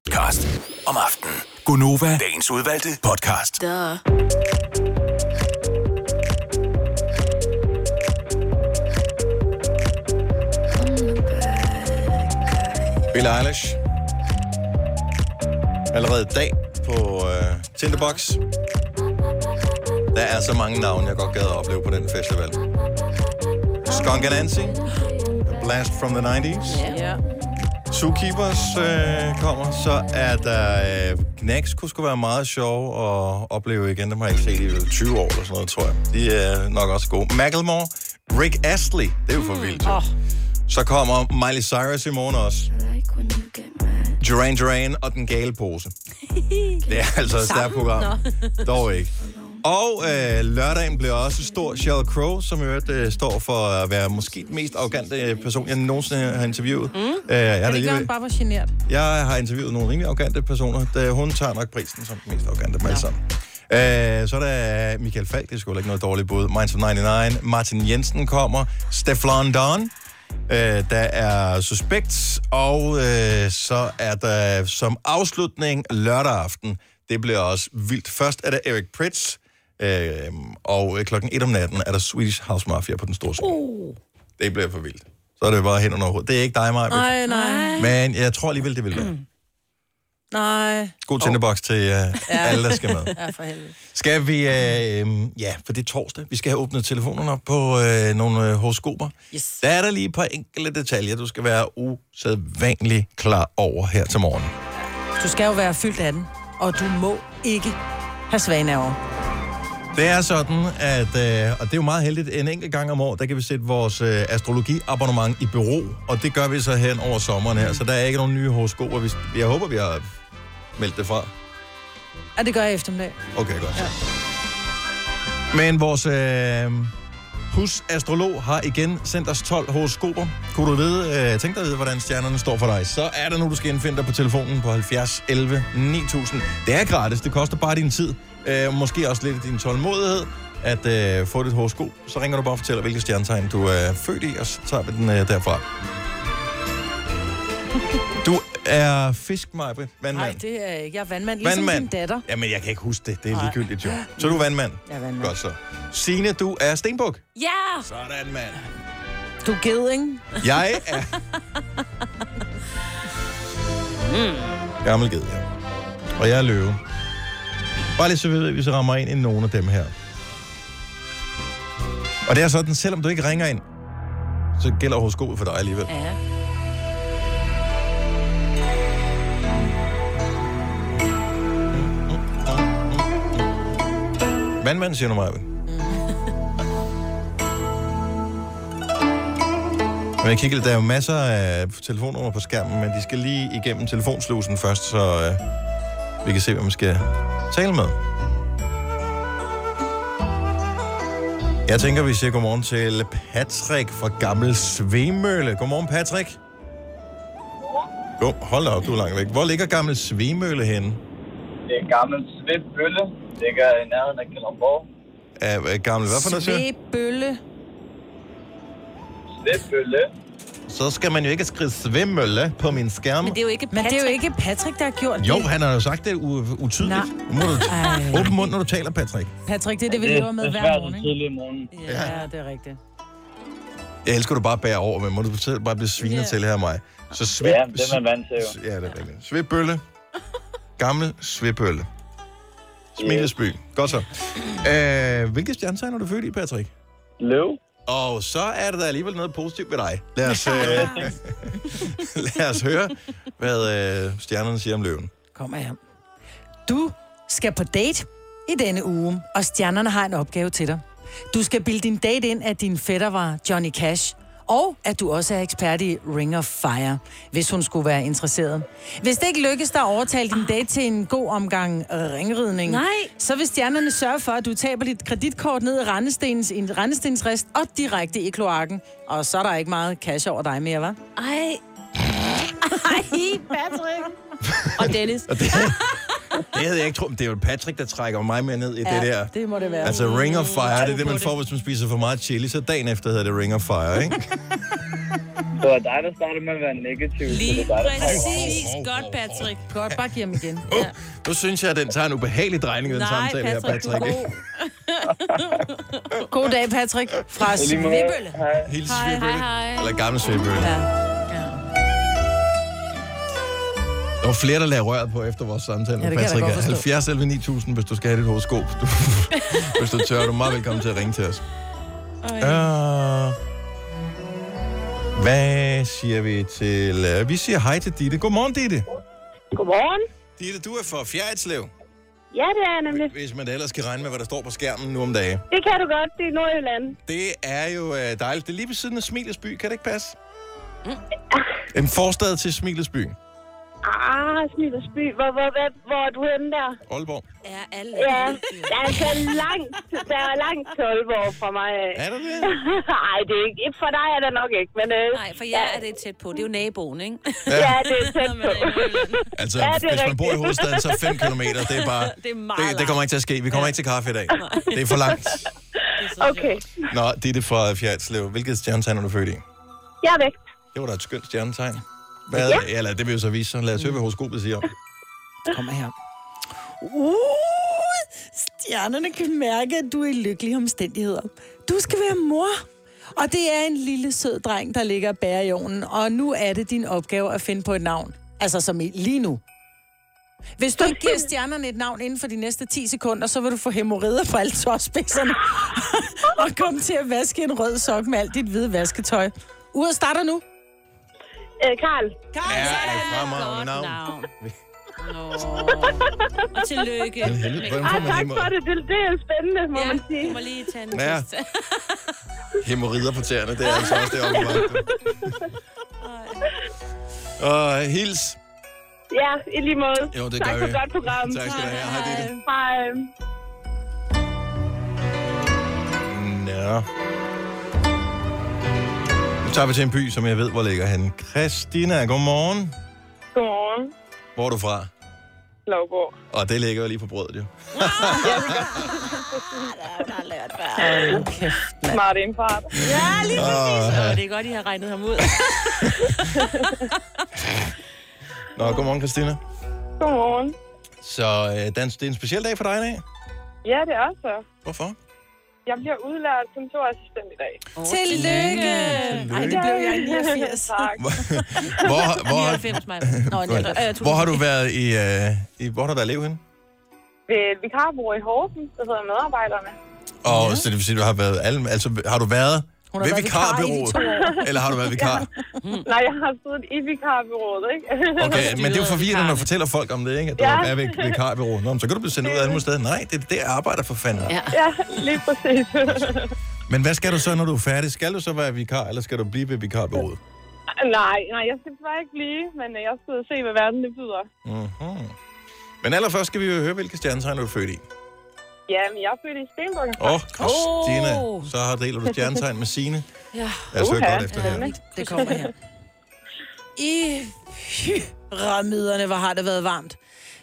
S5: Podcast om aftenen. Gunova, dagens udvalgte podcast.
S2: Der.
S1: Billie Eilish. Allerede i dag på øh, Tinderbox. Der er så mange navne, jeg godt gad at opleve på den festival. Skunk and Nancy. A Blast from the 90s.
S3: Ja.
S1: Zookeepers øh, kommer. Så er der øh, Knacks, kunne sgu være meget sjov at opleve igen. Dem har jeg ikke set i vel 20 år eller sådan noget, tror jeg. De er nok også gode. Macklemore. Rick Astley. Det er jo for vildt.
S3: Åh.
S1: Så kommer Miley Cyrus i morgen også. Duran Duran og den gale pose. Det er altså et stærkt program. Dog ikke. Og øh, lørdagen bliver også stor. Sheryl Crow, som i øvrigt øh, står for at være måske den mest arrogante person, jeg nogensinde har interviewet. Mm. Øh, jeg,
S3: Ja,
S1: er
S3: det gør han bare var genert.
S1: jeg har interviewet nogle rimelig arrogante personer. Da hun tager nok prisen som den mest arrogante med ja. sammen. Øh, så er der Michael Falk, det er sgu ikke noget dårligt bud. Minds of 99. Martin Jensen kommer. Stefan Don. Øh, der er Suspekt, og øh, så er der som afslutning lørdag aften. Det bliver også vildt. Først er der Eric Pritz, øh, og øh, klokken 1 om natten er der Swedish House Mafia på den store scene. Uh. Det bliver for vildt. Så er det bare hen under hovedet. Det er ikke dig, Maja.
S3: Nej, nej,
S1: Men jeg tror alligevel, det vil være.
S3: Nej.
S1: God tændeboks til uh, alle, der skal med.
S3: Ja, for helvede.
S1: Skal vi, øh, ja, for det er torsdag, vi skal have åbnet telefonerne op på øh, nogle øh, horoskoper.
S3: Yes.
S1: Der er der lige et par enkelte detaljer, du skal være usædvanligt klar over her til morgen.
S3: Du skal jo være fyldt af den, og du må ikke have svagenerver.
S1: Det er sådan, at, øh, og det er jo meget heldigt, en enkelt gang om året, der kan vi sætte vores øh, astrologiabonnement i bureau, og det gør vi så hen over sommeren her, så der er ikke nogen nye horoskoper. Vi, jeg håber, vi har meldt det fra.
S3: Ja, det gør jeg i eftermiddag.
S1: Okay, godt. Ja. Men vores øh, husastrolog har igen sendt os 12 horoskoper. Kunne du vide, øh, tænk dig at vide, hvordan stjernerne står for dig, så er det nu, du skal indfinde dig på telefonen på 70 11 9000. Det er gratis, det koster bare din tid. Øh, måske også lidt din tålmodighed at øh, få dit horoskop. Så ringer du bare og fortæller, hvilke stjernetegn du er født i, og så tager vi den øh, derfra. Du er fisk, Majbrit, vandmand.
S3: Nej, det er jeg ikke. Jeg er vandmand, ligesom
S1: Vandmand.
S3: din datter.
S1: Jamen, jeg kan ikke huske det. Det er ligegyldigt, jo. Så er du vandmand?
S3: Jeg er vandmand.
S1: Godt så. Signe, du er stenbuk.
S2: Ja!
S1: Sådan, mand.
S3: Du er ged, ikke?
S1: Jeg er... Gammel ged, ja. Og jeg er løve. Bare lige så vi ved, vi rammer ind i nogle af dem her. Og det er sådan, selvom du ikke ringer ind, så gælder horoskopet for dig alligevel.
S2: Ja.
S1: Vandmand, siger du mig. Men jeg kigger, der er jo masser af telefonnumre på skærmen, men de skal lige igennem telefonslusen først, så øh, vi kan se, hvem vi skal tale med. Jeg tænker, vi siger godmorgen til Patrick fra Gammel Svemølle. Godmorgen, Patrick. Jo, hold da op, du er langt væk. Hvor ligger Gammel Svemølle henne?
S9: Det er gammel svipbølle. Det ligger i nærheden af Kalundborg.
S1: Gammel, hvad for noget siger? du?
S3: Svebølle.
S1: Så skal man jo ikke skrive Svemølle på min skærm.
S2: Men det er jo ikke
S3: Men det er jo
S2: Patrick.
S3: ikke Patrick, der har gjort
S1: Jo,
S3: det.
S1: han har jo sagt det u- utydeligt.
S3: Nej.
S1: Må du
S3: Ej.
S1: åbne mund, når du taler, Patrick.
S3: Patrick, det er det, vi
S9: Det
S3: lever
S9: er
S3: med hver morgen,
S9: en
S3: ikke?
S9: tidlig morgen.
S3: Ja, det er rigtigt.
S1: Jeg elsker, du bare bærer over, men må du selv bare blive svinet
S3: Ja.
S1: til her mig. Så svip,
S9: Ja, det er man vant til jo.
S1: Ja, det er rigtigt. Svipbølle. Gammel svipbølle. Smilesby. Godt så. Øh, hvilke stjernetegn er du født i, Patrick?
S9: Løv.
S1: Og så er der alligevel noget positivt ved dig. Lad os, øh, lad os høre, hvad øh, stjernerne siger om løven.
S3: Kommer her. Du skal på date i denne uge, og stjernerne har en opgave til dig. Du skal bilde din date ind, at din fætter var Johnny Cash, og at du også er ekspert i Ring of Fire, hvis hun skulle være interesseret. Hvis det ikke lykkes dig at overtale din date til en god omgang ringridning,
S2: Nej.
S3: så vil stjernerne sørge for, at du taber dit kreditkort ned i rendestens, i en rendestensrest og direkte i kloakken. Og så er der ikke meget cash over dig mere, hva'?
S2: Ej. Ej, Patrick. Og Dennis.
S1: Og det, det havde jeg ikke troet. Det er jo Patrick, der trækker mig med ned i ja, det der.
S3: det må det være.
S1: Altså Ring of Fire, det er det, man får, hvis man spiser for meget chili. Så dagen efter hedder det Ring of Fire, ikke?
S9: Det var dig, der startede med at være negativ. så
S2: Lige
S9: det er dig,
S2: præcis. Godt, Patrick.
S3: Godt, bare giv ham igen.
S1: Uh, nu synes jeg, at den tager en ubehagelig drejning, den
S2: Nej,
S1: samtale her,
S2: Patrick,
S1: Patrick. ikke?
S2: god.
S3: God dag, Patrick, fra. Svibølle.
S9: Hej.
S1: Hils
S3: Hej,
S1: Svibølle.
S2: hej, hej.
S1: Eller gamle Svibølle.
S3: Ja.
S1: Der var flere, der lagde røret på efter vores samtale
S3: Ja,
S1: med
S3: kan da
S1: Patrick.
S3: godt forstå.
S1: 70 11 9000, hvis du skal have dit horoskop. Du, hvis du tør, du er meget velkommen til at ringe til os. Uh, hvad siger vi til... Uh, vi siger hej til Ditte. Godmorgen, Ditte.
S10: Godmorgen.
S1: Ditte, du er fra Fjerritslev.
S10: Ja, det er jeg nemlig.
S1: Hvis man ellers skal regne med, hvad der står på skærmen nu om dagen.
S10: Det kan du godt. Det er Nordjylland.
S1: Det er jo uh, dejligt. Det er lige ved siden af Smilesby. Kan det ikke passe? En forstad til Smilesby.
S10: Ah, Smilersby. Hvor, hvor, hvor, hvor er du henne der?
S1: Aalborg.
S2: Er alle
S10: Ja, der er altså langt, der er langt til Aalborg fra mig.
S1: Er der det?
S10: Nej, det er ikke. For dig er det nok ikke, men... Øh,
S2: Nej, for jer er det tæt på. Det er jo naboen, ikke?
S10: Ja, det er tæt på.
S2: er.
S1: Altså,
S10: Ja,
S1: ja,
S10: det er
S1: hvis man bor i hovedstaden, så 5 km, det er bare...
S2: Det er meget
S1: det, det kommer ikke til at ske. Vi kommer ikke til kaffe i dag. Det er for langt.
S10: Okay,
S1: Nå, det er det fra Fjerdslev. Hvilket stjernetegn er du født i?
S10: jeg er væk.
S1: Det var da et skønt stjernetegn. Hvad, ja. Eller det vil jo så vise sig. Lad os høre, hvad horoskopet siger.
S3: Kommer her. Uh, stjernerne kan mærke, at du er i lykkelige omstændigheder. Du skal være mor. Og det er en lille sød dreng, der ligger og bærer i ovnen. Og nu er det din opgave at finde på et navn. Altså som i lige nu. Hvis du ikke giver stjernerne et navn inden for de næste 10 sekunder, så vil du få hemorrider på alle tårspidserne. og komme til at vaske en rød sok med alt dit hvide vasketøj. Uret starter nu.
S10: Øh, Karl.
S1: Ja, et fremragende
S2: Godt
S1: navn.
S2: navn. Nå. Og tillykke.
S1: Helvede, hvordan får man
S10: tak for det. det. Det er spændende, må
S2: Ja,
S10: man
S2: du
S10: sige.
S2: må lige tage en
S1: Ja.
S2: ja.
S1: hemorrider på tæerne? Det er altså også det oppe Og hils.
S10: Ja, i lige måde.
S1: Jo, det
S10: tak
S1: gør
S10: for
S1: vi.
S10: godt program.
S1: Tak skal du have. Hej, Ditte.
S10: Hej.
S1: Nå. Tager vi til en by, som jeg ved, hvor ligger han. Christina, godmorgen.
S10: Godmorgen.
S1: Hvor er du fra?
S10: Lovborg.
S1: Og det ligger jo lige på brødet, jo.
S10: Smart indfart.
S2: Ja, lige præcis.
S1: ja.
S2: Åh, det er godt, I har regnet ham ud.
S1: Nå, godmorgen, Christina.
S10: Godmorgen.
S1: Så øh, det, er en, det er en speciel dag for dig i dag.
S10: Ja, det er så.
S1: Hvorfor?
S10: Jeg bliver udlært kontorassistent i dag.
S3: Tillykke! Ej, det blev jeg i 89.
S10: tak.
S1: Hvor, hvor,
S2: 99, mig. Nå,
S3: det er
S2: øh,
S1: hvor har du været i, øh, i hvor har du været elev henne?
S10: Ved et vikarbureau i Horsens, der hedder medarbejderne.
S1: Og ja. så det vil sige, du har været alle, altså har du været
S3: Hun har
S1: ved
S3: vikar
S1: vikarbyrået? Eller har du været vikar?
S10: Nej, jeg har siddet i vikarbureauet, ikke?
S1: Okay, men det er jo forvirrende, når du fortæller folk om det, ikke? At du
S10: Ja.
S1: er ved vikarbyrået. Nå, men så kan du blive sendt ud af alle steder. Nej, det er det, jeg arbejder for fanden.
S2: Ja.
S10: ja, lige præcis.
S1: Men hvad skal du så, når du er færdig? Skal du så være vikar, eller skal du blive ved vikarbyrået?
S10: nej, nej, jeg skal bare ikke blive, men jeg skal se, hvad verden det byder.
S1: Mm-hmm. Men allerførst skal vi jo høre, hvilke stjernetegn du er født i.
S10: Ja, men jeg er født i Stenbukken.
S1: Åh, oh, Christina,
S2: Åh.
S1: så har deler du stjernetegn med sine.
S2: Ja.
S1: Jeg søger
S10: Uha,
S1: godt efter her.
S10: spændende.
S3: Det kommer her. I pyramiderne, hvor har det været varmt.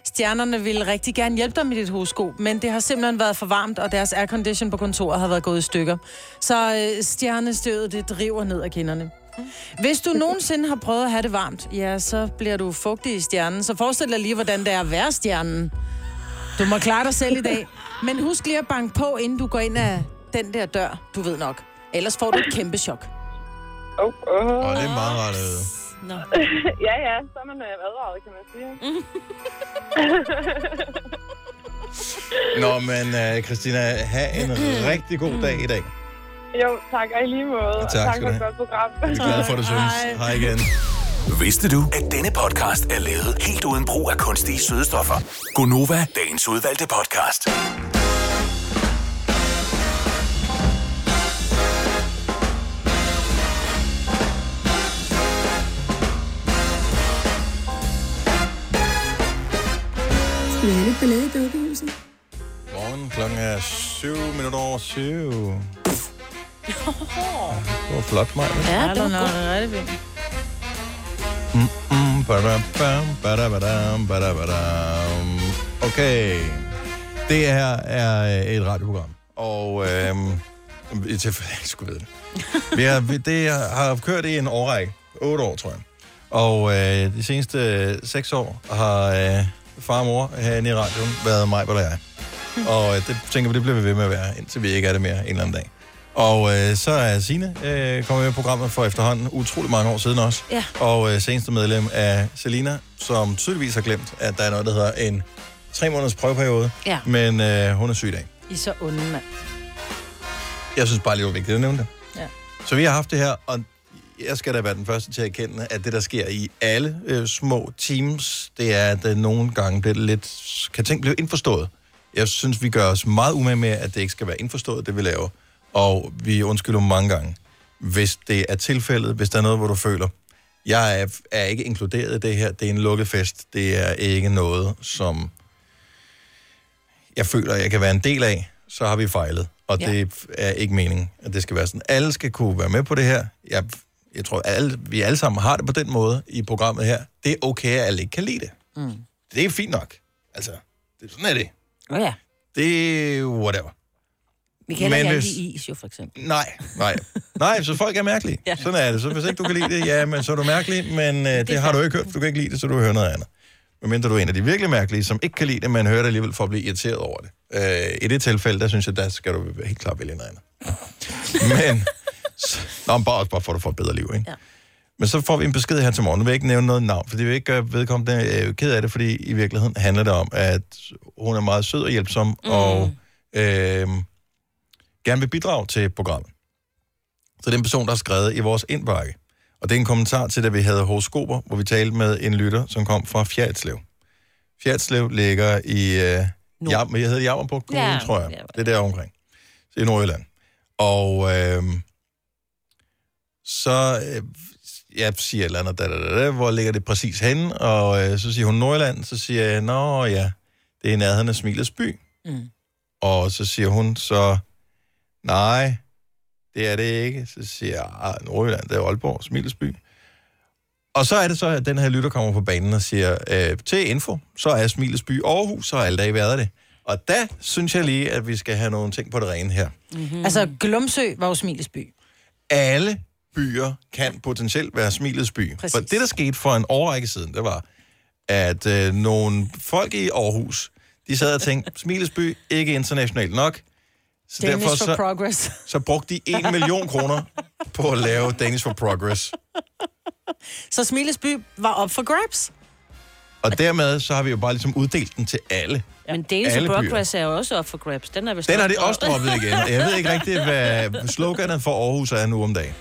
S3: Stjernerne ville rigtig gerne hjælpe dig med dit horoskop, men det har simpelthen været for varmt, og deres aircondition på kontoret har været gået i stykker. Så øh, stjernestøvet, det driver ned ad kinderne. Hvis du nogensinde har prøvet at have det varmt, ja, så bliver du fugtig i stjernen. Så forestil dig lige, hvordan det er at være stjernen. Du må klare dig selv i dag. Men husk lige at banke på, inden du går ind af den der dør. Du ved nok. Ellers får du et kæmpe chok.
S10: Oh, oh.
S1: Og det er meget rart
S10: ja, ja, så er man øh, advaret, kan man sige.
S1: Nå, men uh, Christina, have en rigtig god dag i dag.
S10: Jo, tak, og i lige måde. og
S1: tak
S10: tak
S1: skal
S10: for et godt program.
S1: Vi er glade for, at du synes. Hej igen.
S5: Vidste du, at denne podcast er lavet helt uden brug af kunstige sødestoffer? Gonova, dagens udvalgte podcast.
S11: Skulle have lidt ballade i dukkehuset?
S1: Morgen klokken er 7 minutter over 7. Det var flot, Maja.
S3: Ja, det var godt.
S1: Okay. Det her er øh, et radioprogram. Og øh, i tilfælde, jeg ikke skulle vide det. Vi har, det har kørt i en årrække. 8 år, tror jeg. Og øh, de seneste øh, 6 år har øh, far og mor herinde i radioen været mig, hvor jeg Og øh, det tænker vi, det bliver vi ved med at være, indtil vi ikke er det mere en eller anden dag. Og øh, så er Signe øh, kommet med i programmet for efterhånden utrolig mange år siden også.
S2: Ja.
S1: Og øh, seneste medlem af Selina, som tydeligvis har glemt, at der er noget, der hedder en tre måneders prøveperiode.
S2: Ja.
S1: Men øh, hun er syg i dag.
S3: I er så onde, mand.
S1: Jeg synes bare lige, det var vigtigt at nævne det.
S3: Ja.
S1: Så vi har haft det her, og jeg skal da være den første til at erkende, at det, der sker i alle øh, små teams, det er, at øh, nogle gange bliver det lidt, kan ting blive indforstået. Jeg synes, vi gør os meget umage med, at det ikke skal være indforstået, det vi laver. Og vi undskylder mange gange. Hvis det er tilfældet, hvis der er noget, hvor du føler, jeg er, er ikke inkluderet i det her, det er en lukket fest, det er ikke noget, som jeg føler, jeg kan være en del af, så har vi fejlet. Og
S2: Ja.
S1: det er ikke meningen, at det skal være sådan. Alle skal kunne være med på det her. Jeg, jeg tror, alle, vi alle sammen har det på den måde i programmet her. Det er okay, at alle ikke kan lide det.
S3: Mm.
S1: Det er fint nok. Altså, det, sådan er det.
S2: Oh, ja.
S1: Det er whatever.
S2: Vi kan ikke
S1: Men hvis-
S2: lide is, jo, for eksempel.
S1: Nej, nej. Nej, så folk er mærkelige.
S2: Ja.
S1: Sådan er det. Så hvis ikke du kan lide det, ja, men så er du mærkelig, men øh, det, det har du ikke hørt, du kan ikke lide det, så du hører noget andet. Medmindre du er en af de virkelig mærkelige, som ikke kan lide det, men hører det alligevel for at blive irriteret over det. Øh, I det tilfælde, der synes jeg, der skal du helt klart vælge noget andet. Men, så, nå, men bare, bare for at du får et bedre liv, ikke?
S2: Ja.
S1: Men så får vi en besked her til morgen. Nu vil jeg ikke nævne noget navn, for det vil ikke gøre vedkommende øh, ked af det, fordi i virkeligheden handler det om, at hun er meget sød og hjælpsom, mm. og øh, gerne vil bidrage til programmet. Så det er en person, der har skrevet i vores indbakke. Og det er en kommentar til, da vi havde horoskoper, hvor vi talte med en lytter, som kom fra Fjerdslev. Fjerdslev ligger i... Øh, Jam, jeg hedder Jammerbugt Kommune,
S2: Ja,
S1: tror jeg.
S2: ja.
S1: Det er der omkring. Er i Nordjylland. Og øh, så øh, jeg siger et eller andet, da, da, da, da, hvor ligger det præcis henne? Og øh, så siger hun Nordjylland, så siger jeg, nå ja, det er i nærheden af Smilets by.
S3: Mm.
S1: Og så siger hun så, nej, det er det ikke. Så siger jeg, "Ah, Nordjylland, det er Aalborg, Smilets by. Og så er det så, at den her lytter kommer på banen og siger, øh, til info, så er Smilets by Aarhus, så har alle dage været det. Og der synes jeg lige, at vi skal have nogle ting på det rene her.
S3: Mm. Altså, Glumsø var jo Smilets by.
S1: Alle byer kan potentielt være Smilets by.
S3: Præcis.
S1: For det, der skete for en årrække siden, det var, at øh, nogle folk i Aarhus, de sad og tænkte, Smilets by ikke internationalt nok. Så
S3: Danish for
S1: så,
S3: Progress.
S1: så brugte de 1 million kroner på at lave Danish for Progress.
S3: Så Smilets by var op for grabs.
S1: Og dermed så har vi jo bare ligesom uddelt den til alle.
S2: Men Danish
S1: Alle byer.
S2: Progress er jo også op for grabs. Den er vist
S1: Den har de
S2: også
S1: droppet igen. Jeg ved ikke rigtigt, hvad sloganet for Aarhus er nu om dagen.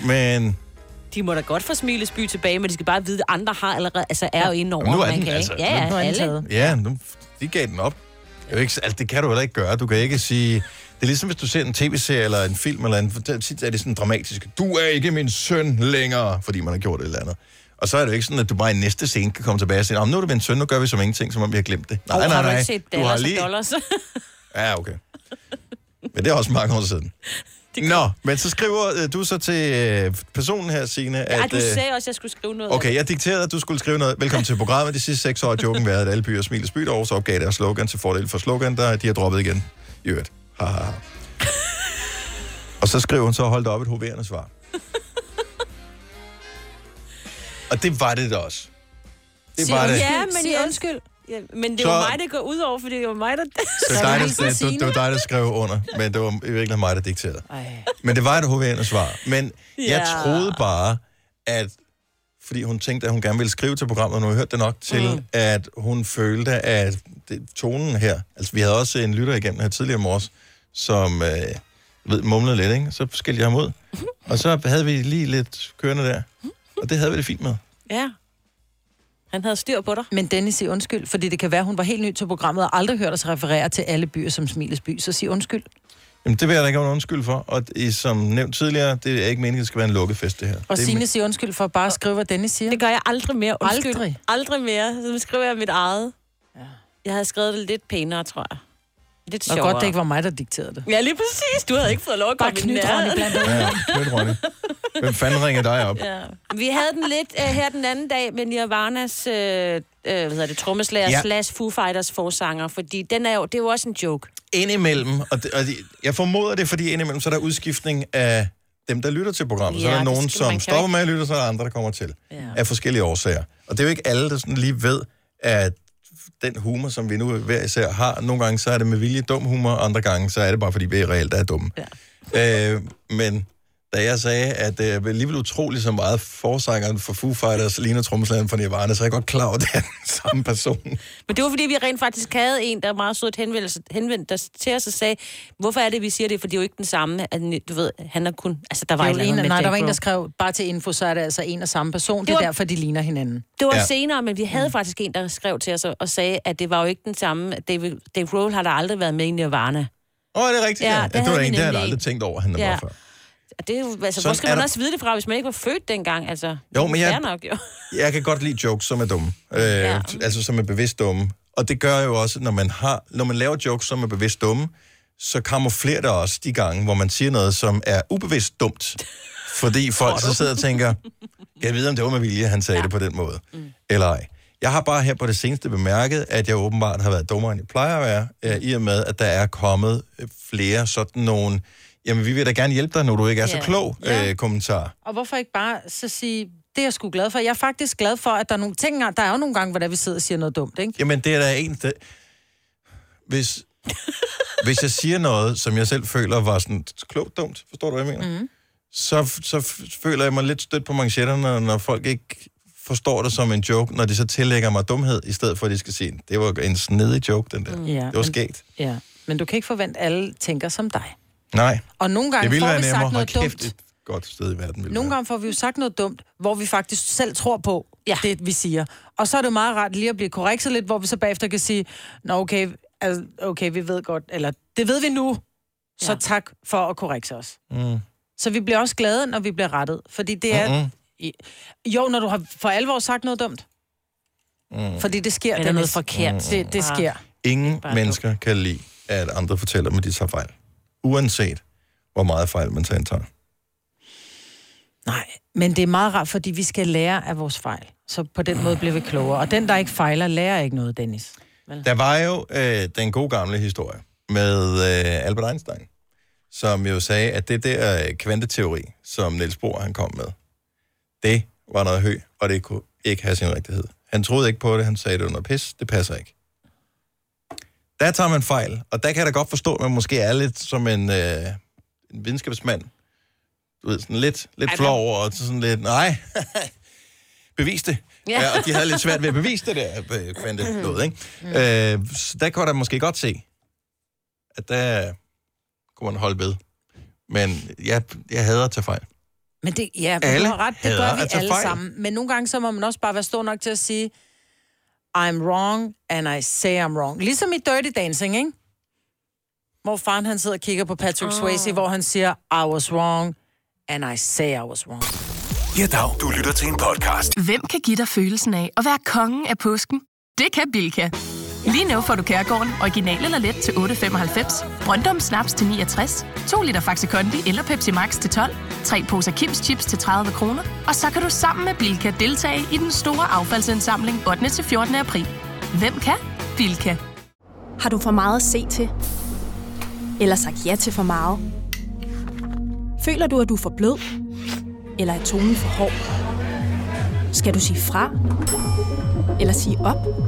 S1: Men
S2: De må da godt få Smilesby tilbage, men de skal bare vide, at andre har allerede, altså er jo inde over.
S1: nu er
S2: man
S1: den,
S2: kan,
S1: altså,
S2: ikke? Ja,
S3: nu er
S2: ja,
S3: den
S2: alle.
S1: ja, nu, de gav den op. Det, er jo ikke, altså, det kan du heller ikke gøre. Du kan ikke sige... Det er ligesom, hvis du ser en tv-serie eller en film, eller en, tit er det sådan dramatisk. Du er ikke min søn længere, fordi man har gjort et eller andet. Og så er det jo ikke sådan, at du bare i næste scene kan komme tilbage og sige, "Nå, nu er du min søn, nu gør vi som ingenting, som om vi har glemt det.
S2: Og har du ikke set
S1: Du har lige...
S2: Dollars?
S1: Ja, okay. Men det er også mange år siden. Nå, men så skriver øh, du så til øh, personen her, Signe, at...
S2: du
S1: øh,
S2: sagde også, at jeg skulle skrive noget.
S1: Okay, jeg dikterede, at du skulle skrive noget. Velkommen til programmet. De sidste seks år har joken været, at alle byer smiles by, og så opgav deres slogan til fordel for slogan, der de har droppet igen. I øvrigt. Ha, ha, ha. Og så skriver hun så, hold da op et hoverende svar. Og det var det da også. Det
S2: Siger
S1: var det.
S2: Ja, men jeg-
S3: undskyld.
S2: Ja, men det
S1: Så-
S2: var mig, det går ud over, fordi det var mig, der...
S1: Det var, dig, der, det, det, var dig, der skrev under, men det var i virkeligheden mig, der dikterede. Men det var et hoverende svar. Men jeg
S2: Ja.
S1: troede bare, at fordi hun tænkte, at hun gerne ville skrive til programmet, og nu har jeg hørt det nok til, mm. at hun følte, at det, tonen her... Altså, vi havde også en lytter igennem her tidligere morges, som øh, ved, mumlede lidt, ikke? Så skældte jeg ham ud. Og så havde vi lige lidt kørende der. Og det havde vi det fint med.
S2: Ja. Han havde styr på dig.
S3: Men Dennis, sig undskyld, fordi det kan være, hun var helt ny til programmet og aldrig hørt os referere til alle byer som Smilets by. Så sig undskyld.
S1: Jamen, det vil jeg da ikke have undskyld for. Og i, som nævnt tidligere, det er ikke meningen, at det skal være en lukket fest, det her.
S3: Og
S1: det
S3: Signe siger undskyld for bare at skrive, hvad Dennis siger.
S2: Det gør jeg aldrig mere. Undskyld.
S3: Aldrig.
S2: Aldrig mere. Så skriver jeg mit eget. Jeg havde skrevet det lidt pænere, tror jeg. Lidt
S3: Og
S2: sjovere.
S3: godt, det ikke var mig, der dikterede det.
S2: Ja, lige præcis. Du havde ikke fået lov at
S3: Bare
S2: komme i
S3: knyt Ronny
S2: nærheden.
S3: blandt andet.
S1: Ja, lidt Ronny. Hvem fanden ringer dig op?
S2: Ja. Vi havde den lidt uh, her den anden dag med Nirvanas uh, uh, hvad hedder det, trommeslager
S1: Ja.
S2: slash Foo Fighters forsanger, fordi den er jo, det er jo også en joke.
S1: Indimellem, og, det, og det, jeg formoder det, fordi indimellem, så er der udskiftning af dem, der lytter til programmet. så
S2: Ja,
S1: er der nogen, som stopper
S2: ikke-
S1: med at lytte, så er der andre, der kommer til.
S2: Ja.
S1: Af forskellige årsager. Og det er jo ikke alle, der sådan lige ved, at den humor, som vi nu hver især har, nogle gange så er det med vilje dum humor, andre gange så er det bare, fordi vi reelt er dumme. Ja. Øh, men da jeg sagde, at det er alligevel utroligt så meget forsangeren for Foo Fighters ligner trommeslageren for Nirvana, så er jeg godt klar over, at det er den samme person.
S2: Men det var, fordi vi rent faktisk havde en, der meget sødt henvendte, henvendte os til os og sagde, hvorfor er det, vi siger det? For det er jo ikke den samme. At, du ved, han er kun... Altså, der var,
S3: Der
S2: et
S3: var en, nej, der var en, der skrev, bare til info, så er det altså en og samme person. Det,
S2: Det
S3: er
S2: var-
S3: derfor, de ligner hinanden.
S2: Det var
S1: Ja.
S2: ja. senere, men vi havde faktisk en, der skrev til os og, sagde, at det var jo ikke den samme. David, Dave Grohl har der aldrig været med i Nirvana.
S1: Åh, oh, er det rigtigt?
S2: Ja,
S1: Ja,
S2: det
S1: det, det var der en, der havde jeg aldrig tænkt over, han
S2: Ja.
S1: var før.
S2: Og Det er jo, altså,
S1: Sådan
S2: hvor skal man
S1: der-
S2: også vide det fra, hvis man ikke var født dengang? Altså,
S1: Jo, men jeg-
S2: nok, jo.
S1: Jeg kan godt lide jokes, som er dumme. Øh, ja. Altså, som er bevidst dumme. Og det gør jo også, når man, har, når man laver jokes, som er bevidst dumme, så kamuflerer det også de gange, hvor man siger noget, som er ubevidst dumt. Fordi folk så sidder og tænker, jeg ved, om det var med vilje, han sagde ja. det på den måde. Mm. Eller ej. Jeg har bare her på det seneste bemærket, at jeg åbenbart har været dummere, end jeg plejer at være, øh, i og med, at der er kommet øh, flere sådan nogle, jamen vi vil da gerne hjælpe dig, når du ikke er så
S3: Ja.
S1: klog,
S3: Ja.
S1: øh, kommentarer.
S3: Og hvorfor ikke bare så sige, det er jeg sgu glad for. Jeg er faktisk glad for, at der er nogle ting, der er jo nogle gange, hvor der vi sidder og siger noget dumt, ikke?
S1: Jamen, det er der en, der... Hvis, hvis jeg siger noget, som jeg selv føler var sådan klogt dumt, forstår du, hvad jeg mener? Mm. Så, så føler jeg mig lidt stødt på manchetterne, når folk ikke forstår det som en joke, når de så tillægger mig dumhed, i stedet for at de skal sige, det var en snedig joke, den der. Mm.
S3: Ja,
S1: Det var
S3: men-
S1: skægt.
S3: Ja, men du kan ikke forvente, at alle tænker som dig.
S1: Nej,
S3: Og nogle
S1: det
S3: gange
S1: ville
S3: får
S1: være
S3: vi
S1: nemmere.
S3: sagt
S1: Hold
S3: noget
S1: kæft,
S3: dumt.
S1: et godt sted i verden. Ville
S3: Nogle
S1: være.
S3: gange får vi jo sagt noget dumt, hvor vi faktisk selv tror på ja. det, vi siger. Og så er det jo meget rart lige at blive korrekset lidt, hvor vi så bagefter kan sige, nå okay, altså, okay, vi ved godt, eller det ved vi nu, så
S2: Ja.
S3: tak for at korrekse os.
S1: Mm.
S3: Så vi bliver også glade, når vi bliver rettet. Fordi det er...
S1: Mm-mm.
S3: Jo, når du har for alvor sagt noget dumt.
S1: Mm.
S3: Fordi det sker.
S2: Eller
S3: det,
S2: noget forkert.
S3: Det, det
S2: Ah.
S3: sker.
S1: Ingen
S2: Bare
S1: mennesker kan lide, at andre fortæller dem, at de tager fejl. Uanset, hvor meget fejl man tager. tager.
S3: Nej, men det er meget rart, fordi vi skal lære af vores fejl. Så på den måde bliver vi klogere. Og den, der ikke fejler, lærer ikke noget, Dennis.
S1: Der var jo øh, den gode gamle historie med øh, Albert Einstein, som jo sagde, at det der øh, kvanteteori, som Niels Bohr han kom med, det var noget hø, og det kunne ikke have sin rigtighed. Han troede ikke på det, han sagde, det var noget pis, det passer ikke. Der tager man fejl, og der kan jeg da godt forstå, at man måske er lidt som en, øh, en videnskabsmand. Du ved, sådan lidt, lidt flov over, og så sådan lidt, nej, bevis det. Ja. ja. og de havde lidt svært ved at bevise det der øh, kvante noget, ikke? Mm. Øh, så der kunne der måske godt se, at der kunne man holde ved. Men jeg, jeg hader at tage fejl.
S3: Men det, ja, men
S1: Alle
S3: du har ret, det gør vi alle
S1: fejl.
S3: sammen. Men nogle gange, så må man også bare være stor nok til at sige, I'm wrong, and I say I'm wrong. Ligesom i Dirty Dancing, ikke? Hvor faren han sidder og kigger på Patrick oh. Swayze, hvor han siger, I was wrong, and I say I was wrong.
S5: Ja, dag. Du lytter til en podcast.
S11: Hvem kan give dig følelsen af at være kongen af påsken? Det kan Bilka! Lige nu får du Kærgården original eller let til 8.95, Brøndum Snaps til 69, 2 liter Faxi Kondi eller Pepsi Max til 12, 3 poser Kims Chips til 30 kroner, og så kan du sammen med Bilka deltage i den store affaldsindsamling 8. til 14. april. Hvem kan? Bilka.
S12: Har du for meget at se til? Eller sagt ja til for meget? Føler du, at du er for blød? Eller er tonen for hård? Skal du sige fra? Eller sige op?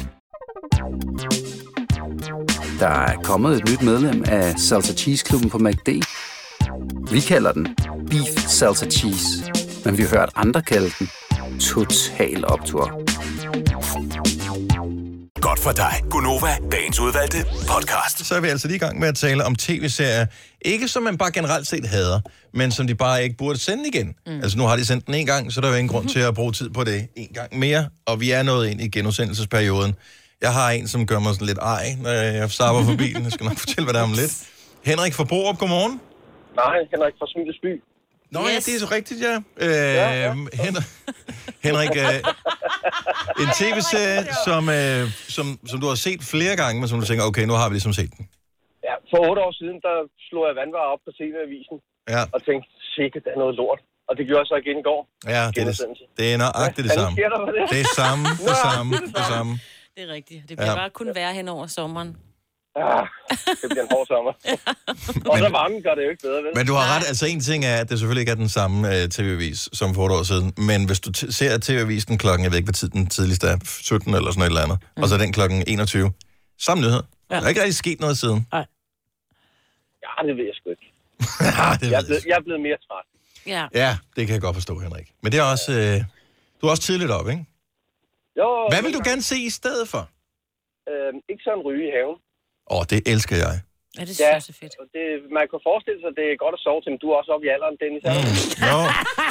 S13: Der er kommet et nyt medlem af Salsa Cheese Klubben på MACD. Vi kalder den Beef Salsa Cheese, men vi har hørt andre kalde den Total Optor.
S5: godt for dig. Gunova, dagens udvalgte podcast.
S1: Så er vi altså lige i gang med at tale om tv-serier. Ikke som man bare generelt set hader, men som de bare ikke burde sende igen. Mm. Altså nu har de sendt den en gang, så der er jo ingen grund til at bruge tid på det en gang mere. Og vi er nået ind i genudsendelsesperioden. Jeg har en, som gør mig sådan lidt ej, når jeg stopper forbi den. Jeg skal nok fortælle, hvad der er om lidt. Henrik fra Borup, godmorgen.
S14: Nej, Henrik fra Smilesby.
S1: Nå yes. ja, det er så rigtigt, ja. Øh, ja, ja. Henrik, Henrik øh, en tv-serie, som, øh, som, som du har set flere gange, men som du tænker, okay, nu har vi ligesom set den.
S14: Ja, for otte år siden, der slog jeg vandvarer op på TV-avisen
S1: Ja.
S14: og tænkte, sikkert, det er noget lort. Og det gjorde jeg så igen i går.
S1: Ja, det er, det, det er nøjagtigt det samme.
S14: der det?
S1: Det er samme, det samme,
S14: det
S1: det samme.
S2: Det er rigtigt. Det bliver
S1: Ja.
S2: bare kun værre hen over sommeren.
S14: Ah, det bliver en hård sommer. og så varmen gør det jo ikke bedre, vel?
S1: Men du har ret, altså en ting er, at det selvfølgelig ikke er den samme uh, tv-avis som for et år siden, men hvis du t- ser tv-avisen klokken, jeg ved ikke, hvad tid den tidligste er, 17 eller sådan noget eller andet, mm. og så er den klokken 21, samme nyhed. Ja. Der er ikke rigtig sket noget siden.
S14: Ja, det ved jeg sgu ikke.
S1: ja, det
S14: Jeg er, blevet, jeg er blevet mere træt.
S2: Ja.
S1: Ja, det kan jeg godt forstå, Henrik. Men det er også, øh, du er også tidligt op, ikke?
S14: Jo,
S1: Hvad vil du gerne se i stedet for?
S14: Øh, ikke sådan ryge i haven.
S1: Åh, oh, det elsker jeg.
S2: Ja, det
S14: ja, så fedt. Og det, man kan forestille sig, at det er godt at sove til, men du er også oppe i alderen, Dennis. Mm.
S1: Jo,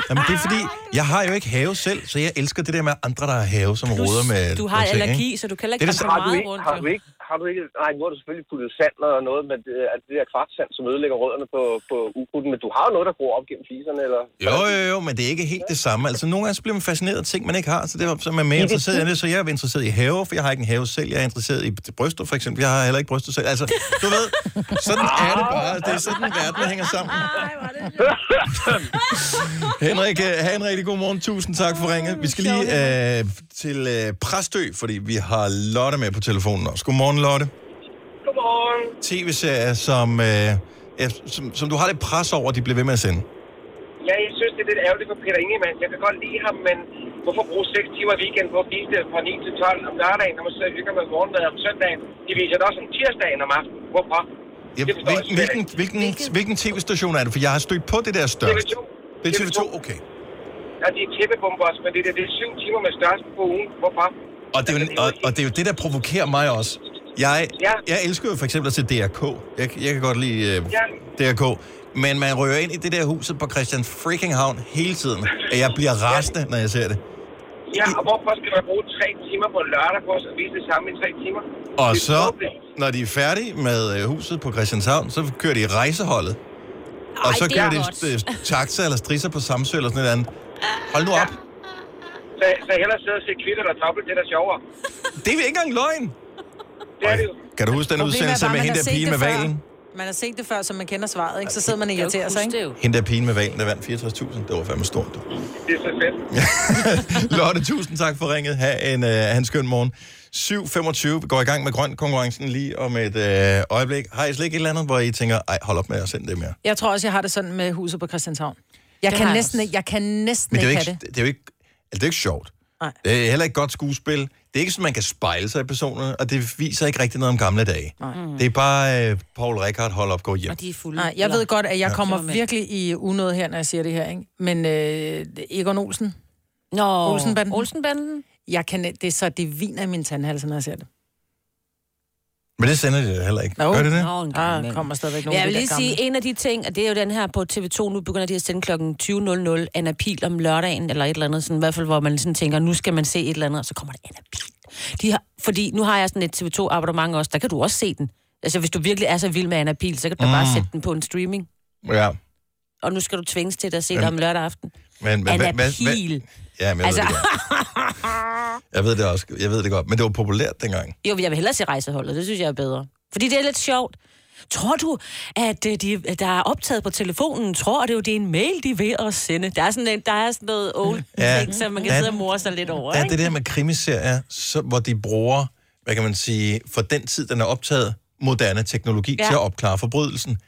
S1: Jamen, det er fordi, jeg har jo ikke have selv, så jeg elsker det der med andre, der har have, som roder med
S2: Du har
S1: ting,
S2: allergi,
S1: ikke?
S2: så du kan heller ikke
S1: er det
S2: komme
S14: har, du
S2: meget
S14: ikke,
S2: rundt.
S14: har, du ikke, har du ikke... Nej, nu har du selvfølgelig puttet sand og noget, men det, er det der kvartsand, som ødelægger rødderne på, på ukrudten, men du har jo noget, der gror op gennem fliserne, eller...
S1: Jo, jo, jo, men det er ikke helt det samme. Altså, nogle gange så bliver man fascineret af ting, man ikke har, så det er så er man mere interesseret i det. Så jeg er interesseret i have, for jeg har ikke en have selv. Jeg er interesseret i bryster, for eksempel. Jeg har heller ikke bryster selv. Altså, du ved, sådan er det bare. Det er sådan, verden hænger sammen. Henrik, øh, have en rigtig god morgen. Tusind tak for ringet. Vi skal lige øh, til øh, Præstø, fordi vi har Lotte med på telefonen også. Godmorgen, Lotte.
S14: Godmorgen.
S1: TV-serier, som, øh, ja, som, som du har lidt pres over, at de bliver ved med at sende.
S15: Ja, jeg synes, det er lidt ærgerligt for Peter Ingemann. Jeg kan godt lide ham, men hvorfor bruge 6 timer i weekenden på at vise det fra 9 til 12 om lørdagen, når man sidder og hygger med morgenmad om søndagen? De viser det også om tirsdagen om aftenen. Hvorfor?
S1: Ja, hvilken, hvilken, hvilken, hvilken tv-station er det? For jeg har stødt på det der størst.
S15: TV2.
S1: Det er TV2, okay.
S15: Ja, de er tæppebumpers, men det, er- det er syv timer med størst på ugen. Hvorfor?
S1: Og det, er jo, og, og det er jo det, der provokerer mig også. Jeg, jeg elsker jo for eksempel at se DRK. Jeg, jeg kan godt lide uh, DRK. Men man rører ind i det der huset på Christian freaking Havn hele tiden. At jeg bliver rasende, når jeg ser det.
S15: Ja, og hvorfor skal man bruge tre timer på en lørdag på at vise det samme i tre timer?
S1: Og så, når de er færdige med øh, huset på Christianshavn, så kører de i rejseholdet. og
S15: Ej,
S1: så
S15: det
S1: kører
S15: er
S1: de øh, taxa eller strisser på Samsø eller sådan noget andet. Hold nu op.
S15: Så, så hellere sidde og se kvitter og dobbelt, det er da sjovere.
S1: Det er ikke engang løgn.
S15: Det er det jo.
S1: Kan du huske den
S3: Problemet
S1: udsendelse
S3: bare,
S1: med hende der
S3: det
S1: med valen?
S3: Man har set det før, så man kender svaret, ikke? Så sidder man og irriterer sig, ikke?
S1: Hende der pigen med valen, der vandt 64.000. Det var fandme stort. du.
S15: Det er så fedt.
S1: Lotte, tusind tak for ringet. Ha' en, uh, ha en skøn morgen. 7.25. Vi går i gang med grøn konkurrencen lige om et øh, øjeblik. Har I slet ikke et eller andet, hvor I tænker, ej, hold op med at sende det mere?
S3: Jeg tror også, jeg har det sådan med huset på Christianshavn. Jeg
S2: Det
S3: kan
S2: jeg
S3: næsten ikke, jeg kan næsten
S1: Men det er jo
S3: ikke
S1: ikke,
S3: have det.
S1: det er jo ikke, altså, det er jo ikke sjovt.
S3: Nej.
S1: Det er heller ikke godt skuespil. Det er ikke sådan, man kan spejle sig i personerne, og det viser ikke rigtig noget om gamle dage.
S3: Nej.
S1: Det er bare øh, Paul Rickard, hold op, gå hjem.
S2: Og de er fulde.
S3: Nej, jeg ved godt, at jeg
S1: Ja.
S3: kommer
S2: er-
S3: virkelig i unåde her, når jeg siger det her, ikke? Men øh, Egon Olsen.
S2: Nå,
S3: Olsenbanden.
S2: Olsenbanden.
S3: Jeg kan, det er så, det viner i min tandhals, når jeg ser det.
S1: Men det sender de heller ikke.
S3: Nå.
S1: Gør det det?
S2: Nå, en gang
S3: Ah,
S2: imellem.
S3: kommer stadigvæk nogle
S2: Jeg
S3: af
S2: vil
S3: de
S2: lige
S3: der
S2: sige, en af de ting, og det er jo den her på TV2, nu begynder de at sende kl. 20.00 Anna Pil om lørdagen, eller et eller andet, sådan, i hvert fald, hvor man sådan tænker, nu skal man se et eller andet, og så kommer der Anna Pil. De har, fordi nu har jeg sådan et TV2-abonnement også, der kan du også se den. Altså, hvis du virkelig er så vild med Anna Pil, så kan du mm. bare sætte den på en streaming.
S1: Ja.
S2: Og nu skal du tvinges til at se
S1: Men-
S2: det om lørdag aften.
S1: Men, men,
S2: Anna
S1: hvad- hvad- hvad-
S2: Pihl.
S1: Ja, men jeg,
S2: Altså,
S1: ved det. jeg ved det også. Jeg ved det godt. Men det var populært dengang.
S2: jo, jeg vil hellere se rejseholdet, det synes jeg er bedre. Fordi det er lidt sjovt. Tror du, at øh, de, der er optaget på telefonen, tror du, det er en mail, de er ved at sende? Der er sådan, en, der er sådan noget old
S1: Ja.
S2: ting, som man kan
S1: Ja.
S2: sidde og more sig lidt over.
S1: Der er
S2: ikke?
S1: det der med krimiserier, så, hvor de bruger, hvad kan man sige, for den tid, den er optaget, moderne teknologi. Ja. til at opklare forbrydelsen.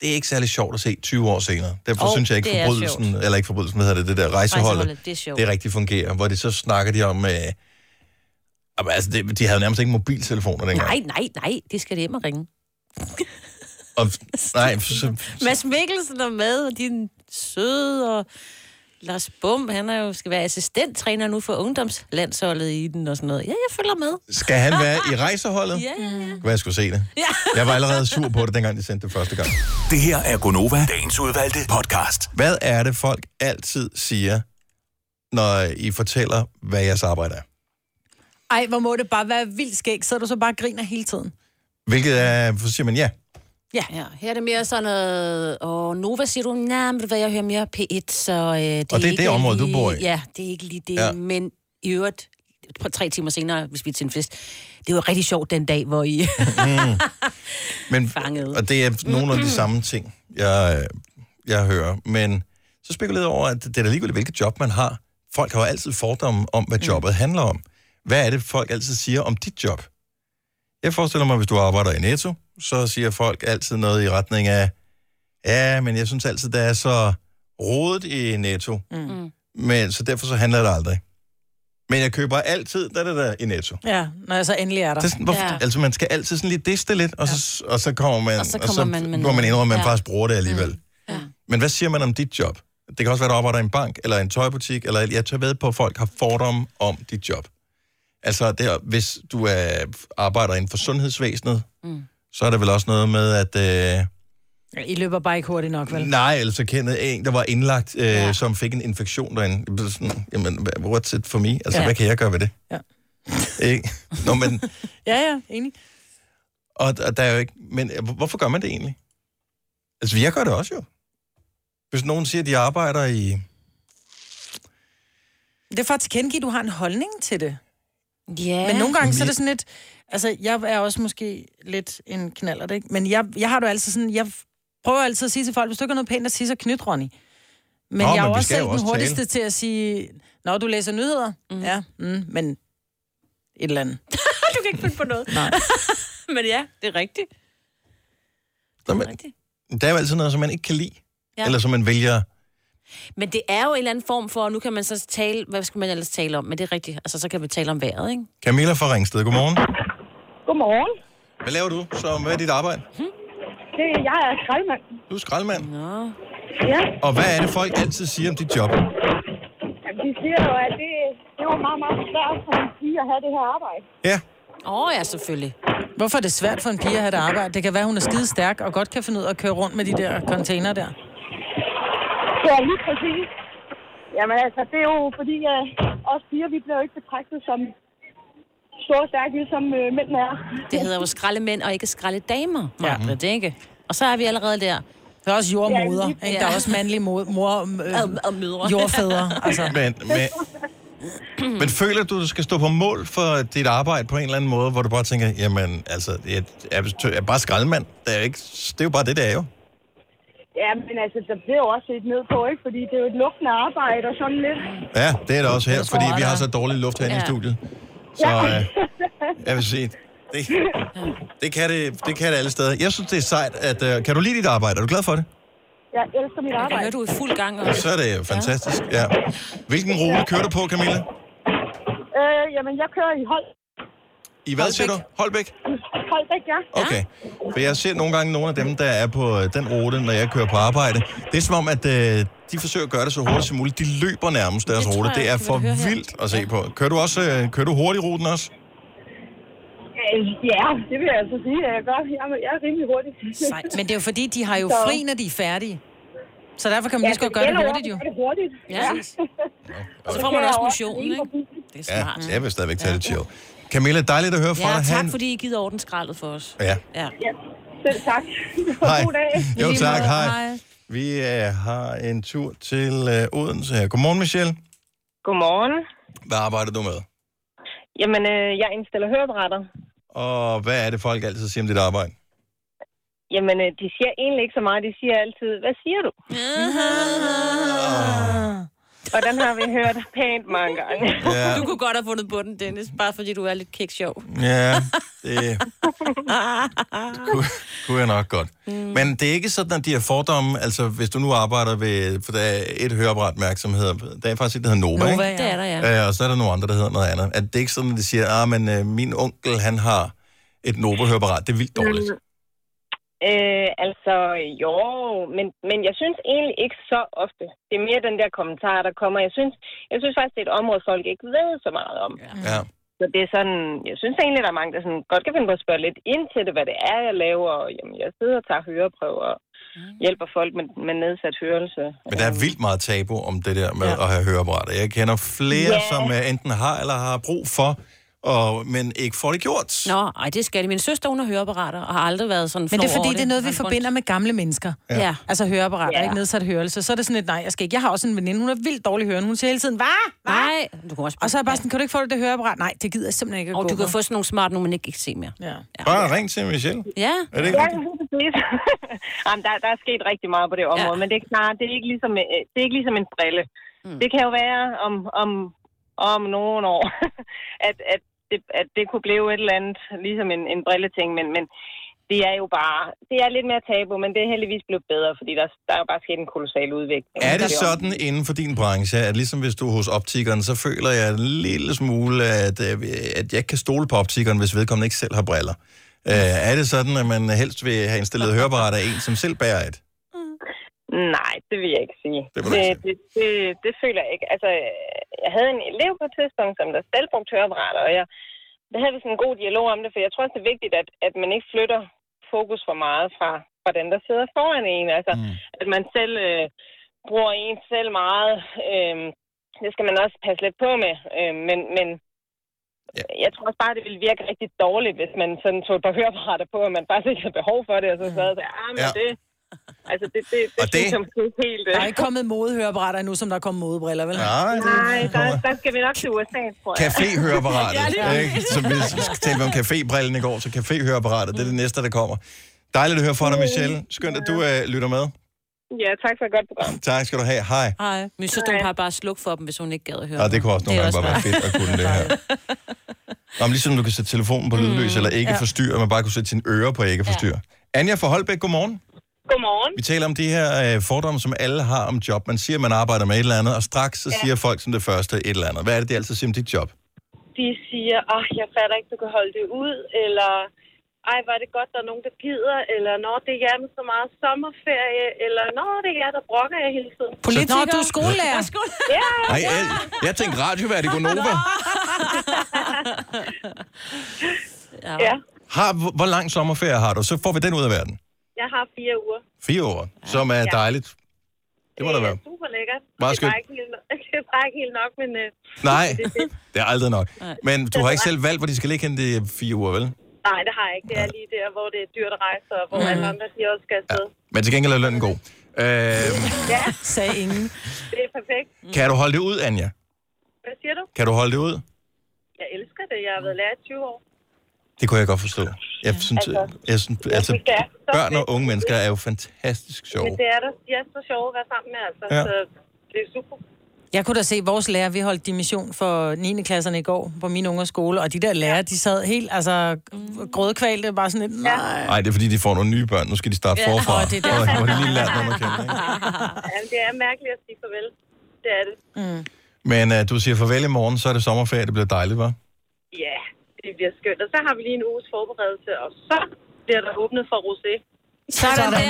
S1: Det er ikke særlig sjovt at se 20 år senere. Derfor
S2: Jo,
S1: synes jeg ikke,
S2: det
S1: forbrydelsen, eller ikke forbrydelsen, hvad hedder det, det der rejseholdet,
S2: Rejseholdet, det er sjovt.
S1: det rigtig fungerer. Hvor de så snakker de om, øh, altså, det, de havde nærmest ikke mobiltelefoner dengang.
S2: Nej, nej, nej, det skal det hjem og ringe.
S1: Og, nej, så,
S2: Mads Mikkelsen er med, og de er søde og Lars Bum, han er jo, skal være assistenttræner nu for ungdomslandsholdet i den og sådan noget. Ja, jeg følger med.
S1: Skal han være i rejseholdet?
S2: Ja, ja, ja.
S1: Hvad jeg skulle se det.
S2: Ja.
S1: Jeg var allerede sur på det, dengang de sendte det første gang.
S5: Det her er Gonova, dagens udvalgte podcast.
S1: Hvad er det, folk altid siger, når I fortæller, hvad jeres arbejde er?
S3: Ej, hvor må det bare være vildt skægt, så du så bare griner hele tiden.
S1: Hvilket er, så siger man ja.
S3: Ja.
S2: ja. Her er det mere sådan noget... Og Nova siger du, nej, men du hvad, jeg hører mere P1, så... Øh, det
S1: Og det er
S2: ikke
S1: det område, du
S2: lige,
S1: bor i?
S2: Ja, det er ikke lige det.
S1: Ja.
S2: Men i øvrigt, på tre timer senere, hvis vi er til en fest, det var rigtig sjovt den dag, hvor I...
S1: Mm. Men,
S2: Fanget.
S1: og det er nogle af de samme ting, jeg, øh, jeg hører. Men så spekulerer jeg over, at det er ligegyldigt, hvilket job man har. Folk har jo altid fordomme om, hvad jobbet handler om. Hvad er det, folk altid siger om dit job? Jeg forestiller mig, hvis du arbejder i Netto, så siger folk altid noget i retning af, ja, men jeg synes altid, der er så rodet i Netto.
S3: Mm.
S1: Men, så derfor så handler det aldrig. Men jeg køber altid, der er det der i Netto.
S3: Ja, når jeg så endelig er der.
S1: Det er sådan, hvorfor, ja. Altså, man skal altid sådan lige diste lidt, og så, og så kommer man,
S3: Og så
S1: og
S3: kommer
S1: så
S3: man
S1: man
S3: noget.
S1: indrømme, at man
S3: Ja.
S1: faktisk bruger det alligevel.
S2: Ja.
S1: Men hvad siger man om dit job? Det kan også være, at du arbejder i en bank, eller en tøjbutik, eller jeg tager ved på, at folk har fordomme om dit job. Altså, det er, hvis du er, arbejder inden for sundhedsvæsenet,
S3: Mm.
S1: så er det vel også noget med, at... Øh,
S3: I løber bare ikke hurtigt nok, vel?
S1: nej, eller så kendte en, der var indlagt, øh, ja. som fik en infektion derinde. Sådan, jamen, what's it for me? Altså,
S3: Ja.
S1: hvad kan jeg gøre ved det?
S3: Ja.
S1: Ikke? Nå, men...
S3: Ja, ja, enig.
S1: Og, og der er jo ikke... Men hvor- hvorfor gør man det egentlig? Altså, jeg gør det også jo. Hvis nogen siger, at de arbejder i...
S3: Det er for at tilkendegive, at du har en holdning til det.
S2: Ja.
S3: Men nogle gange så er det sådan lidt... Altså, jeg er også måske lidt en knaller, ikke? Men jeg, jeg har det jo altid sådan... Jeg prøver altid at sige til folk, hvis du ikke har noget pænt at sige, så knyt, Ronny. Men
S1: Nå,
S3: jeg er
S1: men vi
S3: også selv den
S1: også
S3: hurtigste
S1: tale.
S3: til at sige, når du læser nyheder, mm. ja, mm, men et eller andet.
S2: du kan ikke finde på noget.
S3: Nej.
S2: men ja, det er rigtigt.
S1: Nå, men, der er jo altid noget, som man ikke kan lide.
S2: Ja.
S1: Eller som man vælger...
S2: Men det er jo en eller anden form for, og nu kan man så tale, hvad skal man ellers tale om? Men det er rigtigt, altså så kan vi tale om vejret, ikke?
S1: Camilla fra Ringsted, godmorgen.
S10: Godmorgen.
S1: Hvad laver du? Så hvad er dit arbejde?
S10: Det, jeg er skraldmand.
S1: Du er skraldmand.
S2: Nå.
S10: Ja.
S1: Og hvad er det, folk altid siger om dit job?
S10: Jamen, de siger jo, at det, det var meget, meget svært for en pige at have det her arbejde.
S1: Ja.
S2: Åh oh, ja, selvfølgelig.
S3: Hvorfor er det svært for en pige at have det arbejde? Det kan være, hun er skide stærk og godt kan finde ud af at køre rundt med de der container der.
S10: Ja, lige præcis. Jamen altså, det er jo fordi, at os piger, vi bliver jo ikke betragtet som store og stærke, ligesom øh, mænd er.
S2: Det hedder jo skraldemænd og ikke skraldedamer. Ja. Det er ikke. Og så er vi allerede der.
S3: Der er også jordmoder,
S2: Ja,
S3: ikke? Der er også mandlige mor, mor øh,
S2: Og- og mødre.
S3: jordfædre. Altså.
S1: Men, men, men føler du, du skal stå på mål for dit arbejde på en eller anden måde, hvor du bare tænker, jamen, altså, jeg er, jeg er bare skraldemand. Det er, ikke, det er jo bare det, det er jo.
S10: Ja, men altså, der bliver jo også set ned på, ikke? Fordi det er jo et luftende arbejde og sådan lidt.
S1: Ja, det er det også her, fordi vi har så dårlig luft herinde ja. i
S10: Ja.
S1: studiet. Så
S10: Ja.
S1: øh, jeg vil sige, det, det, kan det, det kan det alle steder. Jeg synes, det er sejt. At, øh, kan du lide dit arbejde? Er du glad for det?
S10: Jeg elsker mit arbejde.
S2: Jeg du er i fuld gang. Og...
S1: Så er det fantastisk. Ja. Hvilken rute kører du på, Camilla?
S10: Øh, jamen, jeg kører i hold.
S1: I hvad siger du? Holbæk?
S10: Holbæk, ja.
S1: Okay. For jeg ser nogle gange nogle af dem, der er på øh, den rute, når jeg kører på arbejde. Det er som om, at øh, de forsøger at gøre det så hurtigt som muligt. De løber nærmest deres rute.
S10: jeg
S1: Det er for vildt at se på. Kører du også øh, kører du hurtigt ruten også?
S10: Ja, det vil jeg altså sige, at jeg gør. Jeg, er- jeg er rimelig hurtig.
S3: Sejt. Men det er jo fordi, de har jo
S10: Så-
S3: fri, når de er færdige. Så derfor kan man
S10: Ja,
S3: lige så godt gøre det hurtigt, jo.
S10: det hurtigt.
S2: Ja.
S10: Og
S2: Så får man også motionen, ikke? Det er smart.
S1: Ja, jeg vil stadigvæk tage det chill. Camilla, dejligt at høre fra
S2: Ja,
S1: dig.
S2: tak
S1: Han-
S2: fordi I gider ordenskraldet for os.
S1: Ja.
S2: Ja.
S10: ja. Selv tak.
S1: Hej.
S10: God dag.
S1: Jo, tak.
S10: måde.
S1: Hej. Vi øh, har en tur til øh, Odense her. Godmorgen, Michelle.
S16: Godmorgen.
S1: Hvad arbejder du med?
S16: Jamen, øh, jeg indstiller hørebrætter.
S1: Og hvad er det, folk altid siger om dit arbejde?
S16: Jamen, øh, de siger egentlig ikke så meget. De siger altid, hvad siger du? Og den har vi hørt pænt mange gange.
S1: Ja.
S2: Du kunne godt have fundet på den, Dennis, bare fordi du er lidt kiksjov.
S1: Ja, det kunne, kunne jeg nok godt. Mm. Men det er ikke sådan, at de har fordomme, altså hvis du nu arbejder ved, for der er et høreapparatmærke, som hedder, der er faktisk et, der hedder Nova,
S2: Nova,
S1: ikke?
S2: ja. Det er der, ja.
S1: Øh, og så er der nogle andre, der hedder noget andet. At det er ikke sådan, at de siger, ah, men øh, min onkel, han har et Nova-høreapparat, det er vildt dårligt.
S16: Mm. Øh, altså, jo, men, men jeg synes egentlig ikke så ofte. Det er mere den der kommentar, der kommer. Jeg synes, jeg synes faktisk, det er et område, folk ikke ved så meget om.
S1: Ja.
S16: Så det er sådan, jeg synes egentlig, der er mange, der sådan, godt kan finde på at spørge lidt ind til det, hvad det er, jeg laver. Og, jamen, jeg sidder og tager høreprøver og hjælper folk med, med nedsat hørelse.
S1: Men der er vildt meget tabu om det der med ja. at have høreapparater. Jeg kender flere,
S16: Ja.
S1: som øh, enten har eller har brug for, og, men ikke får det gjort.
S2: Nå, ej, det skal det. Min søster, hun har høreapparater, og har aldrig været sådan
S3: Men det er fordi, det er noget, vi forbinder med gamle mennesker.
S2: Ja. Ja.
S3: Altså høreapparater,
S2: Ja.
S3: ja. ikke nedsat hørelse. Så er det sådan et, nej, jeg skal ikke. Jeg har også en veninde, hun er vildt dårlig hørende. Hun siger hele tiden, hvad?
S2: Nej, du kan også
S3: Og så er jeg bare sådan, kan du ikke få det, det høreapparat? Nej, det gider jeg simpelthen ikke at
S2: Og du kan
S3: med.
S2: få sådan nogle smart, nogle man ikke kan se mere.
S3: Ja.
S1: Bare ring til Michelle.
S2: Ja.
S1: Er det ikke
S16: ja, præcis. Jamen, der, der er sket rigtig meget på det område, ja. men det er klart, det er ikke ligesom, øh, det er ikke ligesom en brille. Mm. Det kan jo være om, om, om nogle år, at, at, det, at det kunne blive et eller andet, ligesom en, en brilleting, men, men det er jo bare, det er lidt mere tabu, men det er heldigvis blevet bedre, fordi der, der er jo bare sket en kolossal udvikling.
S1: Er det sådan inden for din branche, at ligesom hvis du er hos optikeren, så føler jeg en lille smule, at, øh, at jeg ikke kan stole på optikeren, hvis vedkommende ikke selv har briller? Uh, er det sådan, at man helst vil have installeret høreapparater af en, som selv bærer et?
S16: Nej, det vil jeg ikke sige.
S1: Det
S16: Det,
S1: du
S16: det, det, det, føler jeg ikke. Altså, jeg havde en elev på et tidspunkt, som der selv brugte høreapparater, og jeg, der havde vi sådan en god dialog om det, for jeg tror også, det er vigtigt, at, at man ikke flytter fokus for meget fra, fra den, der sidder foran en. Altså, mm. at man selv øh, bruger en selv meget. Øh, det skal man også passe lidt på med. Øh, men, men ja. jeg tror også bare, det ville virke rigtig dårligt, hvis man sådan tog et par høreapparater på, og man faktisk ikke havde behov for det, og så sad der, ah, men
S3: ja.
S16: det... Altså, det, det, det,
S1: Og det-
S16: ikke helt... øh.
S3: Der er ikke kommet modehøreapparater endnu, som der er kommet modebriller, vel?
S1: Nej,
S16: Nej, der, der skal vi nok til USA, tror jeg.
S1: Café-høreapparatet.
S3: Ja, lige
S1: ikke? Som vi talte om cafébrillen i går, så café-høreapparatet, det er det næste, der kommer. Dejligt at høre fra dig, Michelle. Skønt, at du uh, lytter med.
S16: Ja, tak for et godt program.
S1: Tak skal du have. Hej.
S2: Hej. Min søster har bare slukket for dem, hvis hun ikke gad at høre.
S1: Og det kunne også nogle gange bare være fedt at kunne det her. Nå, men ligesom du kan sætte telefonen på lydløs eller ikke
S2: ja.
S1: forstyrre, man bare kunne sætte sine ører på ikke forstyrre. Anja fra Holbæk, godmorgen.
S17: Godmorgen.
S1: Vi taler om de her øh, fordomme, som alle har om job. Man siger, at man arbejder med et eller andet, og straks så
S17: Ja.
S1: siger folk som det første et eller andet. Hvad er det, de altid siger om dit job?
S17: De siger, åh, jeg fatter ikke, du kan holde det ud, eller ej, var det godt, der er nogen, der gider, eller når det er jer med så meget sommerferie, eller når det er jer, der brokker jeg hele tiden.
S3: Politiker. Nå, du er skolelærer.
S17: Ja,
S1: Nej, jeg, jeg tænkte radiovært i Gonova.
S17: ja.
S1: Har, hvor, hvor lang sommerferie har du? Så får vi den ud af verden.
S17: Jeg har fire uger.
S1: Fire år, som er
S17: Ja.
S1: dejligt. Det må der være.
S17: er super lækkert.
S1: Meget
S17: det, er bare
S1: skønt.
S17: ikke helt, det er bare ikke helt nok, men... Øh,
S1: Nej,
S17: det er fedt.
S1: det er aldrig nok. Men du har ikke selv valgt, hvor de skal ligge hen de fire uger, vel?
S17: Nej, det har jeg ikke. Det er lige der, hvor det er dyrt at rejse, og hvor alle andre de også skal afsted.
S1: Men til gengæld er lønnen god. Øh,
S17: Ja,
S3: Sagde ingen.
S17: det er perfekt.
S1: kan du holde det ud, Anja?
S17: Hvad siger du?
S1: Kan du holde det ud?
S17: Jeg elsker det. Jeg har været lærer i 20 år.
S1: Det kunne jeg godt forstå. Jeg synes,
S17: Altså,
S1: jeg synes altså,
S17: synes, det er så
S1: børn og unge mennesker er jo fantastisk sjove.
S17: Men det er der. De er så sjove at være sammen med, altså.
S1: Ja.
S17: Så det er super.
S3: Jeg kunne da se, at vores lærer, vi holdt dimission for 9. klasserne i går på min ungers skole, og de der lærere, de sad helt, altså, grødkvalte, bare sådan lidt, nej.
S1: Nej, det er fordi, de får nogle nye børn. Nu skal de starte
S3: Ja.
S1: forfra.
S3: Åh, det er derfor.
S1: Har de lige lært nogen at kende. Ikke?
S17: Ja, det er mærkeligt at sige farvel. Det er det.
S3: Mm.
S1: Men uh, du siger farvel i morgen, så er det sommerferie. Det bliver dejligt, hva'?
S17: Ja, det bliver skønt. Og så har vi lige en uges forberedelse, og så bliver der åbnet for rosé.
S3: Sådan der.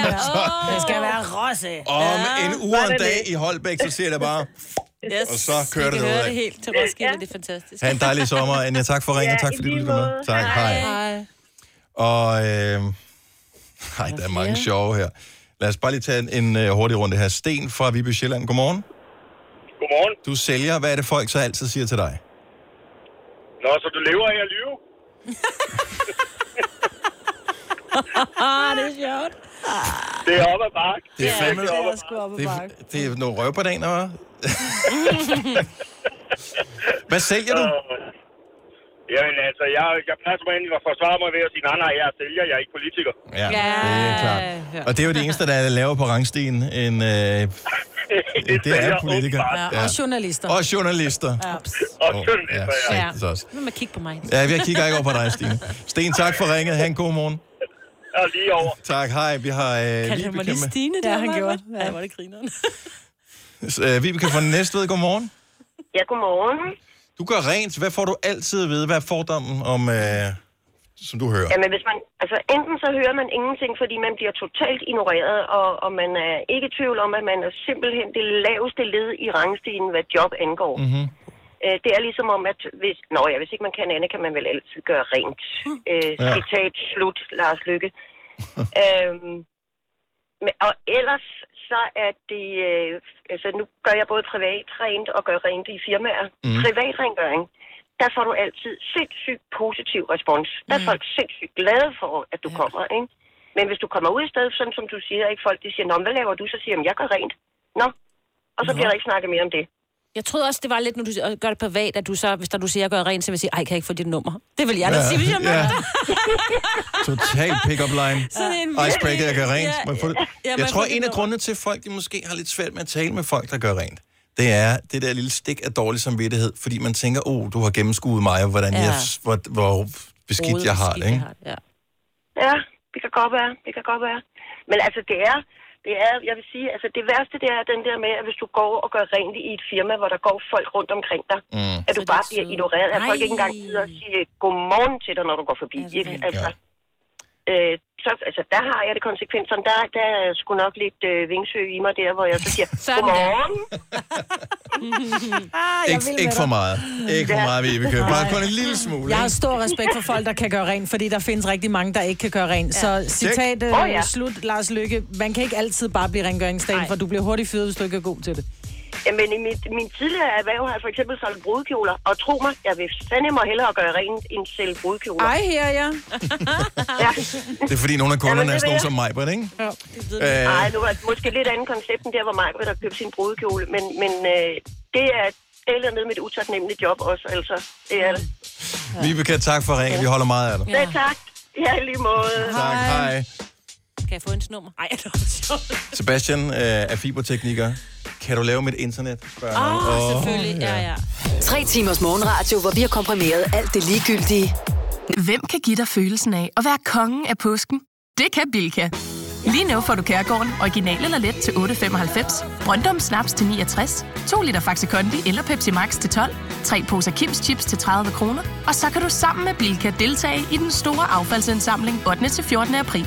S3: Det skal være rosse.
S1: Om en uge og en dag i Holbæk, så siger det bare...
S2: Yes.
S1: Og så kører det derudad.
S2: det helt til Roskilde, det er fantastisk.
S1: Ha' en dejlig sommer, Anja. Tak for ringen.
S2: Ja,
S1: tak fordi du lytter med. Tak, hej.
S2: Hej.
S1: Og øh, ej, der er mange sjove her. Lad os bare lige tage en, en uh, hurtig runde her. Sten fra Viby Sjælland. Godmorgen.
S18: Godmorgen.
S1: Du sælger. Hvad er det, folk så altid siger til dig?
S18: Nå, så du lever af at lyve?
S2: det er sjovt.
S18: Det er op ad bakke.
S1: Det er fandme...
S18: virkelig op ad
S1: Det er, det er nogle røvbananer, hva'? Hvad sælger du?
S18: Jamen altså, jeg, jeg plejer som egentlig at forsvare mig ved at sige, nej, nej, jeg er sælger, jeg er ikke politiker.
S1: Ja, det er klart. Og det er jo det eneste, der er lavere på rangstigen end... Øh, det er politikere.
S3: Ja, og journalister.
S1: Og journalister.
S3: Ja.
S18: Og
S1: journalister, ja.
S2: Ja.
S1: Også.
S2: Nu må kigge på mig.
S1: Ja, jeg kigger ikke over på dig, Stine. Sten, tak for ringet. Ha' en god morgen.
S18: Ja, lige over.
S1: Tak, hej. Vi har øh,
S2: Kaldte han mig lige. Stine?
S3: Ja,
S2: der,
S3: han
S2: var-
S3: gjorde.
S2: Ja, er det grineren.
S1: Øh, Vibeke fra Næstved, godmorgen.
S16: Ja, godmorgen.
S1: Du gør rent. Hvad får du altid at vide? Hvad er fordommen om øh, som du hører.
S19: Jamen, hvis man, altså, enten så hører man ingenting, fordi man bliver totalt ignoreret, og, og man er ikke i tvivl om, at man er simpelthen det laveste led i rangstigen, hvad job angår.
S1: Mm-hmm.
S19: Øh, det er ligesom om, at hvis, nå ja, hvis ikke man kan andet, kan man vel altid gøre rent. Øh,
S1: Ja.
S19: citat slut, Lars Lykke. øhm, men, og ellers så er det, øh, altså nu gør jeg både privat rent og gør rent i firmaer.
S1: Mm.
S19: Mm. Privat rengøring, der får du altid sindssygt positiv respons. Der er folk sindssygt glade for, at du ja. kommer, ikke? Men hvis du kommer ud i stedet, sådan som du siger, ikke folk de siger, Nå, hvad laver du? Så siger de, jeg gør rent. Nå, og så
S2: Nå.
S19: bliver der ikke snakket mere om det.
S2: Jeg troede også, det var lidt, når du gør det privat, at du så, hvis der du siger, at jeg gør rent, så vil jeg sige, ej, kan jeg ikke få dit nummer? Det vil jeg da
S1: Ja,
S2: sige, hvis jeg
S1: ja. Total pick-up line.
S2: Sådan en
S1: Icebreaker, jeg gør rent.
S2: Ja,
S1: jeg
S2: ja, må
S1: Jeg
S2: jeg
S1: tror, en af grundene til, at folk de måske har lidt svært med at tale med folk, der gør rent, det er det der lille stik af dårlig samvittighed, fordi man tænker, oh, du har gennemskuet mig, og hvordan
S19: Ja.
S1: jeg, hvor, hvor beskidt jeg har det, ikke?
S2: Ja.
S19: Ja, det kan godt være. Det kan godt være. Men altså, det er, det er, jeg vil sige, altså det værste, det er den der med, at hvis du går og gør rent i et firma, hvor der går folk rundt omkring dig,
S1: mm.
S19: at du bare bliver ignoreret, at folk ikke engang gider at sige godmorgen til dig, når du går forbi. Ikke? Altså, øh, så, altså, der har jeg det konsekvenserne. Der, der er sgu nok lidt øh, vingsø i mig der, hvor jeg så siger,
S2: Sådan
S19: godmorgen.
S1: Ikke, ikke for meget. Ikke for meget, Vibeke. Bare kun en lille smule.
S3: Jeg har stor respekt for folk, der kan gøre rent, fordi der findes rigtig mange, der ikke kan gøre rent. Så citat
S19: Åh,
S3: oh,
S19: ja.
S3: slut, Lars Lykke. Man kan ikke altid bare blive rengøringsdagen, for du bliver hurtigt fyret, hvis du ikke er god til det.
S19: Jamen, i mit, min tidligere erhverv har jeg for eksempel solgt brudekjoler, og tro mig, jeg vil fandme mig hellere gøre rent end sælge brudekjoler.
S3: Ej, her ja.
S19: ja.
S1: Det er fordi, nogle af kunderne
S19: Jamen,
S1: er
S19: det
S1: sådan nogle som det ikke?
S3: Ja.
S1: Øh.
S19: Nej, nu var det måske lidt andet koncept, end der, hvor mig der købte sin brudekjole, men, men øh, det er eller ned med et utaknemmeligt job også, altså. Det er det.
S1: Vibeke, tak for ringen. Vi holder meget af dig.
S19: Ja. tak. Ja, i lige måde.
S1: Tak, hej.
S2: Kan jeg få hendes nummer? Ej, det var.
S1: Sebastian øh, er fibertekniker. Kan du lave mit internet? Spørger han.
S20: Åh,
S1: Åh,
S20: selvfølgelig.
S2: Ja, ja.
S20: Tre timers morgenradio, hvor vi har komprimeret alt det ligegyldige
S11: Hvem kan give dig følelsen af at være kongen af påsken? Det kan Bilka! Lige nu får du Kærgården original eller let til 8.95, Brøndum Snaps til 69, 2 liter Faxi Kondi eller Pepsi Max til 12, 3 poser Kims Chips til 30 kroner, og så kan du sammen med Bilka deltage i den store affaldsindsamling 8. til 14. april.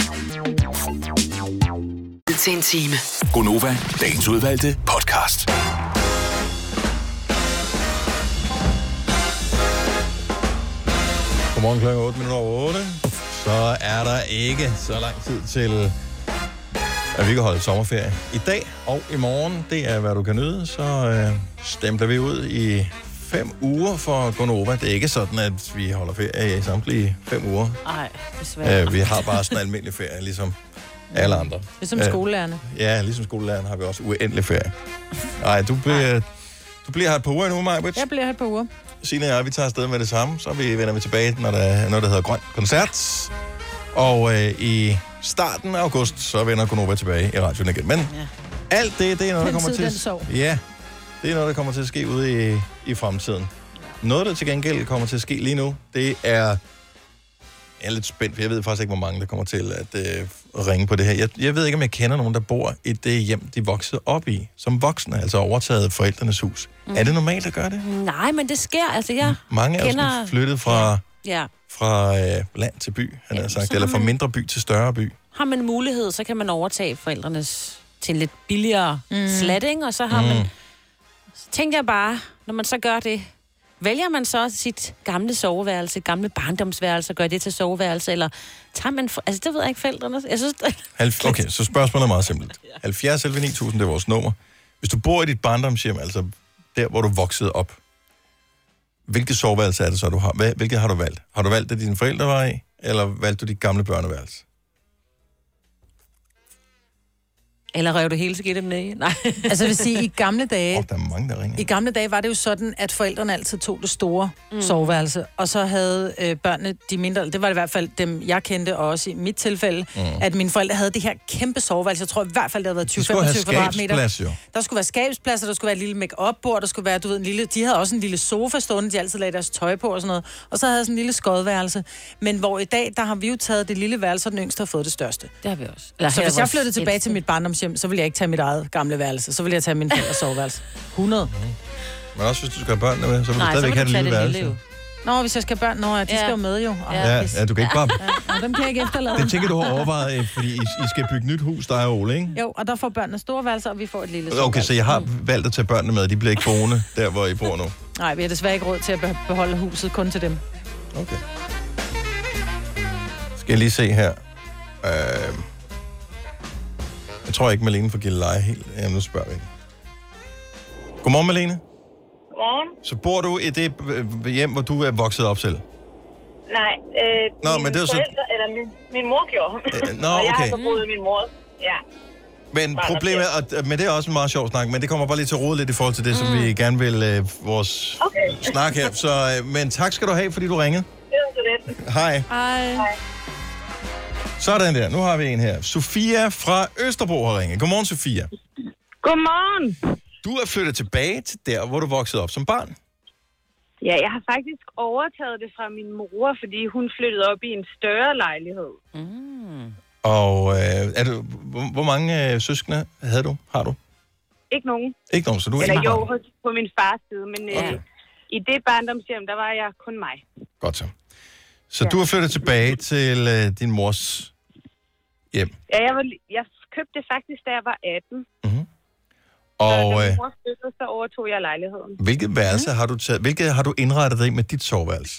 S20: til en time.
S5: Gonova, dagens udvalgte podcast.
S1: Godmorgen klokken 8 minutter over 8. Så er der ikke så lang tid til, at vi kan holde sommerferie. I dag og i morgen, det er, hvad du kan nyde, så øh, stempler vi ud i fem uger for Gonova. Det er ikke sådan, at vi holder ferie i samtlige fem uger.
S2: Nej, desværre.
S1: Øh, vi har bare sådan en almindelig ferie, ligesom alle andre.
S3: Ligesom skolelærerne.
S1: Ja, ligesom skolelæreren har vi også uendelig ferie. Nej, du bliver, du bliver her et par uger endnu, Majbrit.
S3: Jeg bliver her et par uger.
S1: Signe og jeg, vi tager afsted med det samme, så vi vender vi tilbage, når der, når der hedder Grøn Koncert. Og øh, i starten af august, så vender Gonova tilbage i radioen igen. Men ja. alt det, det er noget, der kommer til... Ja, det er noget, der kommer til at ske ude i, i fremtiden. Noget, der til gengæld kommer til at ske lige nu, det er... Jeg er lidt spændt, for jeg ved faktisk ikke, hvor mange, der kommer til at øh, ringe på det her. Jeg, jeg ved ikke, om jeg kender nogen, der bor i det hjem, de voksede op i, som voksne, altså overtaget forældrenes hus. Mm. Er det normalt at gøre det?
S2: Nej, men det sker. Altså, jeg
S1: Mange os
S2: kender...
S1: er flyttet fra,
S2: Ja.
S1: fra øh, land til by, han har sagt, eller fra
S2: man-
S1: mindre by til større by.
S2: Har man mulighed, så kan man overtage forældrenes til en lidt billigere mm. slat, ikke? Og så har
S1: Mm.
S2: man... Så tænkte jeg bare, når man så gør det, Vælger man så sit gamle soveværelse, gamle barndomsværelse, gør det til soveværelse, eller tager man... For... Altså, det ved jeg ikke forældrene. Jeg synes,
S1: Halv... Okay, så spørgsmålet er meget simpelt. 70 11 9000, det er vores nummer. Hvis du bor i dit barndomshjem, altså der, hvor du voksede op, hvilket soveværelse er det så, du har? Hvilket har du valgt? Har du valgt det, dine forældre var i, eller valgte du dit gamle børneværelse?
S2: Eller rev du hele skidtet ned i? Nej.
S3: Altså, jeg vil sige, i gamle dage...
S1: Oh, der er mange, der ringer.
S3: I gamle dage var det jo sådan, at forældrene altid tog det store mm. soveværelse, og så havde øh, børnene de mindre, det var i hvert fald dem, jeg kendte, og også i mit tilfælde, mm. at mine forældre havde det her kæmpe soveværelse. Jeg tror i hvert fald, det havde været 20-25
S1: skulle have
S3: kvadratmeter.
S1: skabsplads, jo.
S3: Der skulle være skabsplads, der skulle være et lille make-up-bord, der skulle være, du ved, en lille, de havde også en lille sofa stående, de altid lagde deres tøj på og sådan noget, og så havde sådan en lille skodværelse. Men hvor i dag, der har vi jo taget det lille værelse, og den yngste har fået det største.
S2: Det har vi også.
S3: Eller så hvis jeg flyttede tilbage til mit barndomshjem, så ville jeg ikke tage mit eget gamle værelse. Så ville jeg tage min forældres soveværelse. 100.
S1: Men også hvis du skal have børnene med, så vil du
S3: Nej, så
S1: stadigvæk
S3: vil
S1: have
S3: du
S1: det
S3: tage
S1: lille
S3: det lille,
S1: værelse.
S3: Nå, hvis jeg skal have børn, nå, ja, de
S2: Ja.
S3: skal jo med jo. Og,
S1: Ja, ja, du kan ikke bare...
S3: Ja, og dem kan jeg ikke efterlade.
S1: Det tænker du har overvejet, øh, fordi I, I skal bygge nyt hus, der er Ole, ikke?
S3: Jo, og der får børnene store værelser, og vi får et lille
S1: Okay, så jeg har valgt at tage børnene med, de bliver ikke boende der, hvor I bor nu.
S3: Nej, vi har desværre ikke råd til at be- beholde huset kun til dem.
S1: Okay. Skal jeg lige se her. Øh, jeg tror ikke, Malene får givet leje helt. Ja, nu spørger vi hende. Godmorgen, Malene.
S21: Godmorgen.
S1: Så bor du i det øh, hjem, hvor du er vokset op selv?
S21: Nej, øh,
S1: Nå, men det er så-
S21: forældre, eller min, min mor gjorde.
S1: Øh, nå,
S21: og jeg har
S1: okay.
S21: så boet i min mor. Ja.
S1: Men
S21: Bare
S1: problemet er, og- men det er også en meget sjov snak, men det kommer bare lige til at rode lidt i forhold til det, mm. som vi gerne vil øh, vores
S21: Okay.
S1: snak her. Så, øh, men tak skal du have, fordi du ringede.
S21: Det var så lidt.
S1: Hej.
S3: Hej.
S21: Hej.
S1: Sådan der. Nu har vi en her. Sofia fra Østerbro har ringet. Godmorgen, Sofia.
S21: Godmorgen.
S1: Du er flyttet tilbage til der, hvor du voksede op som barn.
S21: Ja, jeg har faktisk overtaget det fra min mor, fordi hun flyttede op i en større lejlighed.
S2: Mm.
S1: Og øh, er du, hvor, hvor mange øh, søskende havde du? Har du?
S21: Ikke nogen.
S1: Ikke nogen, så du er
S21: Eller jo, på min fars side, men okay. øh, i det barndomshjem, der var jeg kun mig.
S1: Godt så. Så du er flyttet tilbage til øh, din mors hjem.
S21: Ja, jeg, var, jeg købte det faktisk, da jeg var 18.
S1: Og
S21: da
S1: øh,
S21: min mor flyttede, så overtog jeg lejligheden.
S1: hvilket værelse har du taget? Hvilket har du indrettet dig i med dit soveværelse?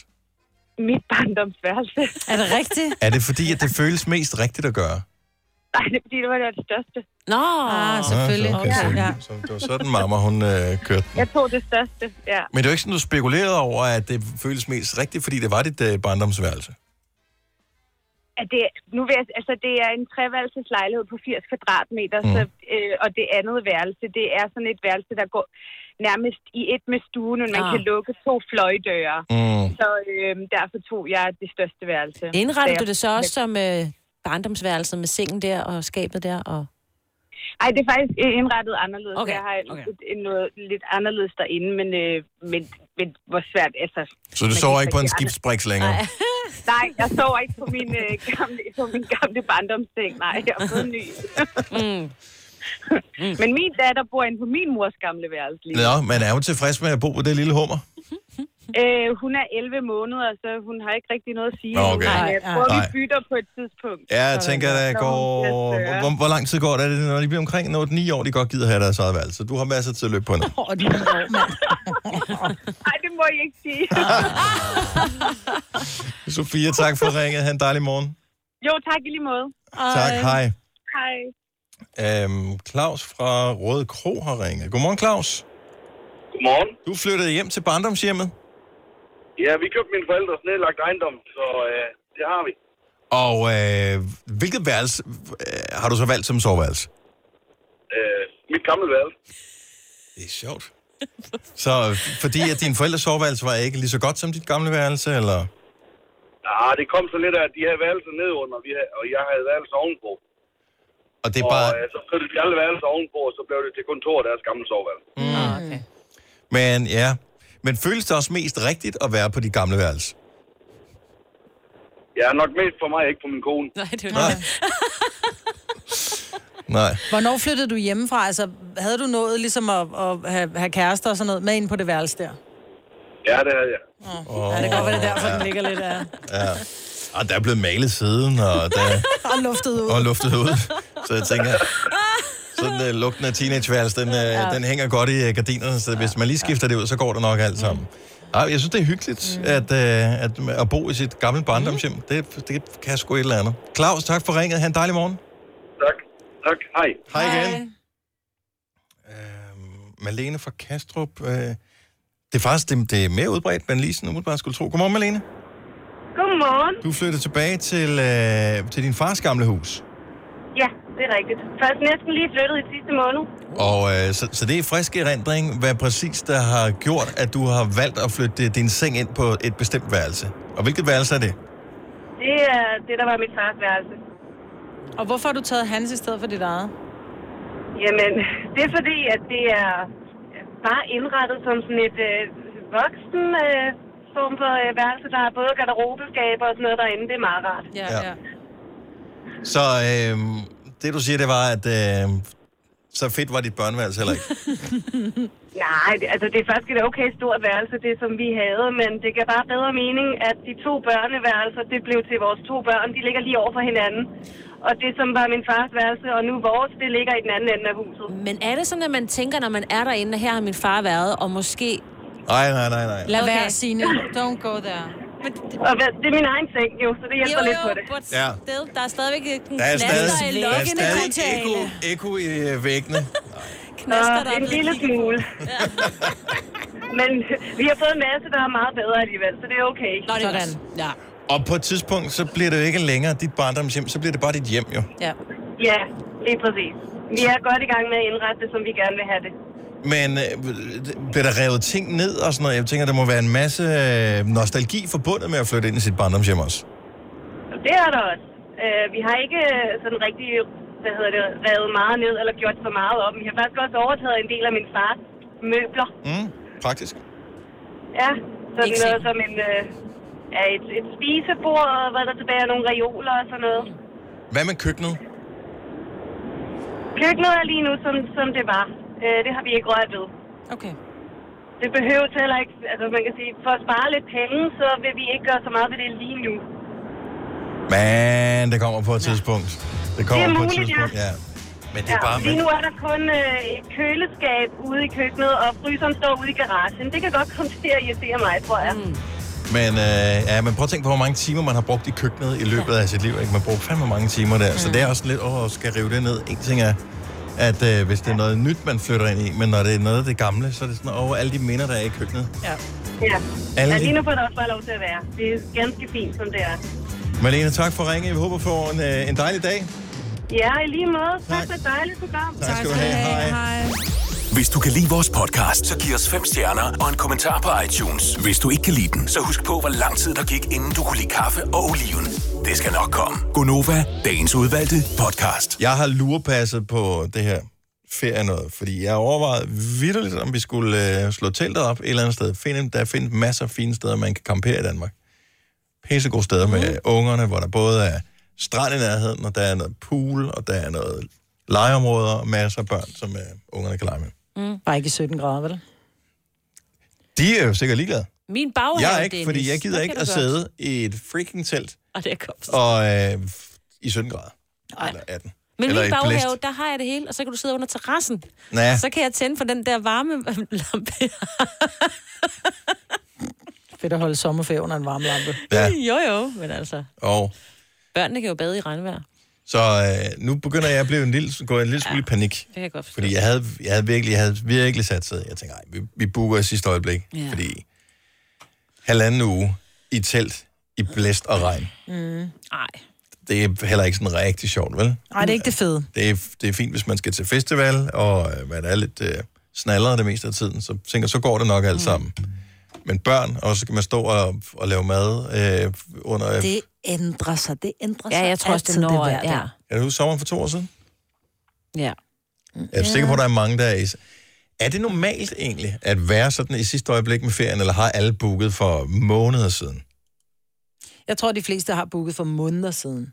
S21: Mit barndomsværelse.
S3: Er det rigtigt?
S1: Er det fordi, at det føles mest rigtigt at gøre?
S21: Nej, det er fordi, det var det største.
S2: Nå,
S3: ah, selvfølgelig.
S1: okay, så,
S3: Ja.
S1: så det var sådan, mamma, hun øh, kørte den.
S21: Jeg tog det største, ja.
S1: Men det er jo ikke sådan, du spekulerede over, at det føles mest rigtigt, fordi det var dit øh, barndomsværelse.
S21: At det, nu vil jeg, altså, det er en treværelseslejlighed på 80 kvadratmeter,
S1: Mm.
S21: så, øh, og det andet værelse, det er sådan et værelse, der går nærmest i et med stuen, og man
S2: Ah.
S21: ah. kan lukke to fløjdøre.
S1: Mm.
S21: Så øh, derfor tog jeg det største værelse.
S2: Indrettede du det så også som øh, barndomsværelset med sengen der og skabet der? Og...
S21: Ej, det er faktisk indrettet anderledes.
S2: Okay,
S21: Jeg har
S2: okay.
S21: et, et, noget lidt anderledes derinde, men, øh, men, men hvor svært, altså...
S1: Så du sover ikke på en skibsbriks længere?
S21: Nej, jeg sover ikke på min, øh, gamle, på min gamle barndomsseng. Nej, jeg har fået en ny.
S2: mm.
S21: Men min datter bor inde på min mors gamle værelse lige. nu.
S1: Nå, men er hun tilfreds med at bo på det lille hummer?
S21: Øh, hun er 11 måneder, så hun har ikke rigtig noget at sige.
S1: Nå, okay.
S21: Men jeg tror, vi
S1: Nej.
S21: bytter på et tidspunkt.
S1: Ja, jeg
S21: Så,
S1: tænker, at det går... Hvor, hvor lang tid går det, når de bliver omkring 8-9 år, de godt gider have deres eget værelse? Du har masser til at løbe på nu.
S3: Og de år, mand.
S21: Ej, det må I ikke sige.
S1: Sofia, tak for ringet. Ha' en dejlig morgen.
S21: jo, tak i lige måde.
S1: Tak, hej.
S21: Hej.
S1: Øhm, Claus fra Røde Kro har ringet. Godmorgen, Claus.
S18: Godmorgen.
S1: Du flyttede hjem til barndomshjemmet,
S18: Ja, vi købte mine forældres nedlagt ejendom, så øh, det har vi.
S1: og øh, hvilket værelse øh, har du så valgt som soveværelse?
S18: Øh, mit gamle værelse.
S1: Det er sjovt. Så øh, fordi at dine forældres soveværelse var ikke lige så godt som dit gamle værelse, eller?
S18: Ja, det kom så lidt af, at de havde værelser nedunder, og, vi havde, og jeg havde værelser ovenpå.
S1: Og det er
S18: og
S1: bare...
S18: øh, så flyttede de alle værelser ovenpå, og så blev det til kontor deres gamle soveværelse.
S1: Mm. Men ja, men føles det også mest rigtigt at være på dit gamle værelse?
S18: Ja, nok mest for mig, ikke for min kone.
S2: Nej, det
S1: Nej. Nej.
S3: Hvornår flyttede du hjemmefra? Altså, havde du nået ligesom at, at have, have kærester og sådan noget med ind på det værelse der?
S18: Ja, det havde jeg.
S1: Oh,
S3: Ja, det kan godt være, det er derfor, den ligger lidt af.
S1: Ja. Og der er blevet malet siden, og, der,
S3: Og luftet ud.
S1: og luftet ud. Så jeg tænker, sådan uh, lugten af teenageværelse, den, uh, ja. den hænger godt i uh, gardinerne, så hvis man lige skifter det ud, så går det nok alt sammen. Ej, jeg synes, det er hyggeligt mm. at, øh, at, at bo i sit gamle barndomshjem. Mm. Det, det kan sgu et eller andet. Claus, tak for ringet. Ha' en dejlig morgen.
S22: Tak. Tak. Hej.
S1: Hej igen. Malene fra Kastrup. Øh, det er faktisk det, det er mere udbredt, men lige sådan umiddelbart skulle tro. Godmorgen, Malene.
S23: Godmorgen.
S1: Du flyttede tilbage til, øh, til din fars gamle hus.
S23: Ja, det er rigtigt. Først næsten lige flyttet i sidste måned.
S1: Og øh, så, så det er frisk erindring, hvad præcis der har gjort, at du har valgt at flytte din seng ind på et bestemt værelse. Og hvilket værelse er det?
S23: Det er det, der var mit fars værelse.
S3: Og hvorfor har du taget hans i stedet for dit eget?
S23: Jamen, det er fordi, at det er bare indrettet som sådan et øh, voksen øh, form for øh, værelse. Der er både garderobeskaber og sådan noget derinde. Det er meget rart.
S3: Ja,
S1: Ja. ja. Så øh, det du siger, det var, at øh, så fedt var dit børneværelse heller ikke.
S23: Nej, det, altså det er faktisk et okay stort værelse, det som vi havde, men det gav bare bedre mening, at de to børneværelser, det blev til vores to børn, de ligger lige over for hinanden. Og det, som var min fars værelse, og nu vores, det ligger i den anden ende af huset.
S2: Men er det sådan, at man tænker, når man er derinde, her har min far været, og måske...
S1: Nej, nej, nej, nej.
S3: Lad
S2: Okay.
S3: være, Signe. Don't go there.
S23: Og hvad- det er min egen seng jo, så det hjælper
S2: Jo,
S23: lidt
S2: jo,
S23: på det.
S1: Ja.
S2: der er stadigvæk en
S1: Der er
S2: knaster
S1: stadig,
S2: i
S1: der er stadig eko, eko i øh, væggene.
S23: Knaster, der en lille smule. Men vi har fået en masse, der er meget bedre alligevel, så det er okay.
S3: Nå, det er Sådan. Ja.
S1: Og på et tidspunkt, så bliver det jo ikke længere dit barndomshjem, så bliver det bare dit hjem jo.
S3: Ja.
S23: Ja, lige præcis. Vi er godt i gang med at indrette det, som vi gerne vil have det.
S1: Men øh, bliver der revet ting ned og sådan noget? Jeg tænker, der må være en masse øh, nostalgi forbundet med at flytte ind i sit barndomshjem også.
S23: Og det er der også. Uh, vi har ikke øh, sådan rigtig hvad hedder det, revet meget ned eller gjort for meget op. Vi har faktisk også overtaget en del af min fars møbler.
S1: Mm, praktisk.
S23: Ja, sådan noget som en, uh, ja, et, et spisebord, og hvad der tilbage er nogle reoler og sådan noget.
S1: Hvad med køkkenet?
S23: Køkkenet er lige nu, som, som det var. Uh, det har vi ikke rørt ved.
S3: Okay.
S23: Det behøves heller ikke, altså man kan sige, for at spare lidt penge, så vil vi ikke gøre så meget ved det lige nu.
S1: Men det kommer på et tidspunkt. Det kommer
S23: Det er
S1: på et
S23: muligt, ja.
S1: tidspunkt, ja. Men det er
S23: ja,
S1: bare...
S23: lige nu er der kun øh, et køleskab ude i køkkenet, og fryseren står ude i garagen. Det kan godt komme til at irritere mig, tror jeg. Mm.
S1: men, øh, ja, men prøv at tænke på, hvor mange timer man har brugt i køkkenet i løbet af sit liv. Ikke? Man bruger fandme mange timer der. Så det er også lidt, åh, skal rive det ned. En ting er, at øh, hvis det er noget nyt, man flytter ind i, men når det er noget af det gamle, så er det sådan, åh, alle de minder, der er i køkkenet.
S23: Ja. Ja.
S1: Alle
S23: ja, lige nu får det også bare lov til at være. Det er ganske fint, som det er.
S1: Malene, tak for ringe. Vi håber på en, øh, en dejlig dag.
S23: Ja, i lige måde. Tak for et dejligt program.
S1: Tak skal du have. Hej.
S23: Hej.
S5: Hvis du kan lide vores podcast, så giv os fem stjerner og en kommentar på iTunes. Hvis du ikke kan lide den, så husk på, hvor lang tid der gik, inden du kunne lide kaffe og oliven. Det skal nok komme. Gonova, dagens udvalgte podcast.
S1: Jeg har lurepasset på det her ferie noget, fordi jeg overvejede vidderligt, om vi skulle øh, slå teltet op et eller andet sted. Finde, der findes masser af fine steder, man kan campere i Danmark. Pissegode steder med ungerne, hvor der både er strand i nærheden, og der er noget pool, og der er noget legeområder, og masser af børn, som øh, ungerne kan lege med.
S3: Mm. Bare ikke i 17 grader, vel?
S1: De er jo sikkert ligeglade.
S2: Min baghave,
S1: Jeg er ikke,
S2: Dennis.
S1: fordi jeg gider
S2: Der
S1: ikke
S2: kan
S1: at
S2: du godt.
S1: sidde i et freaking telt
S2: Og det er godt.
S1: og øh, i 17 grader. Eller 18.
S2: Men
S1: Eller
S2: min
S1: i blæst.
S2: baghave, der har jeg det hele, og så kan du sidde under terrassen.
S1: Ja.
S2: Så kan jeg tænde for den der varme lampe.
S3: Fedt at holde sommerferie under en varm lampe.
S1: Ja.
S2: jo, jo, men altså,
S1: Og
S2: børnene kan jo bade i regnvejr.
S1: Så øh, nu begynder jeg at blive en lille, gå en lille smule i panik.
S2: Det kan jeg godt forstå.
S1: Fordi jeg havde, jeg havde virkelig, jeg havde virkelig sat sig. Jeg tænkte, nej, vi, vi booker i sidste øjeblik.
S2: Ja.
S1: Fordi halvanden uge i telt, i blæst og regn.
S3: Mm.
S2: Nej.
S1: Det er heller ikke sådan rigtig sjovt, vel?
S3: Nej, det er ikke det fede.
S1: Det er, det er fint, hvis man skal til festival, og øh, man er lidt øh, snallere det meste af tiden, så tænker så går det nok alt sammen. Men børn, og så kan man stå og, og lave mad øh, under...
S3: Det ændrer sig, det ændrer
S2: Ja,
S3: sig
S2: jeg tror også, det når,
S3: vejr
S2: ja.
S1: Er du sommeren for to år siden?
S2: Ja.
S1: Jeg er sikker på, at der er mange, der er i... Er det normalt egentlig, at være sådan i sidste øjeblik med ferien, eller har alle booket for måneder siden?
S3: Jeg tror, de fleste har booket for måneder siden.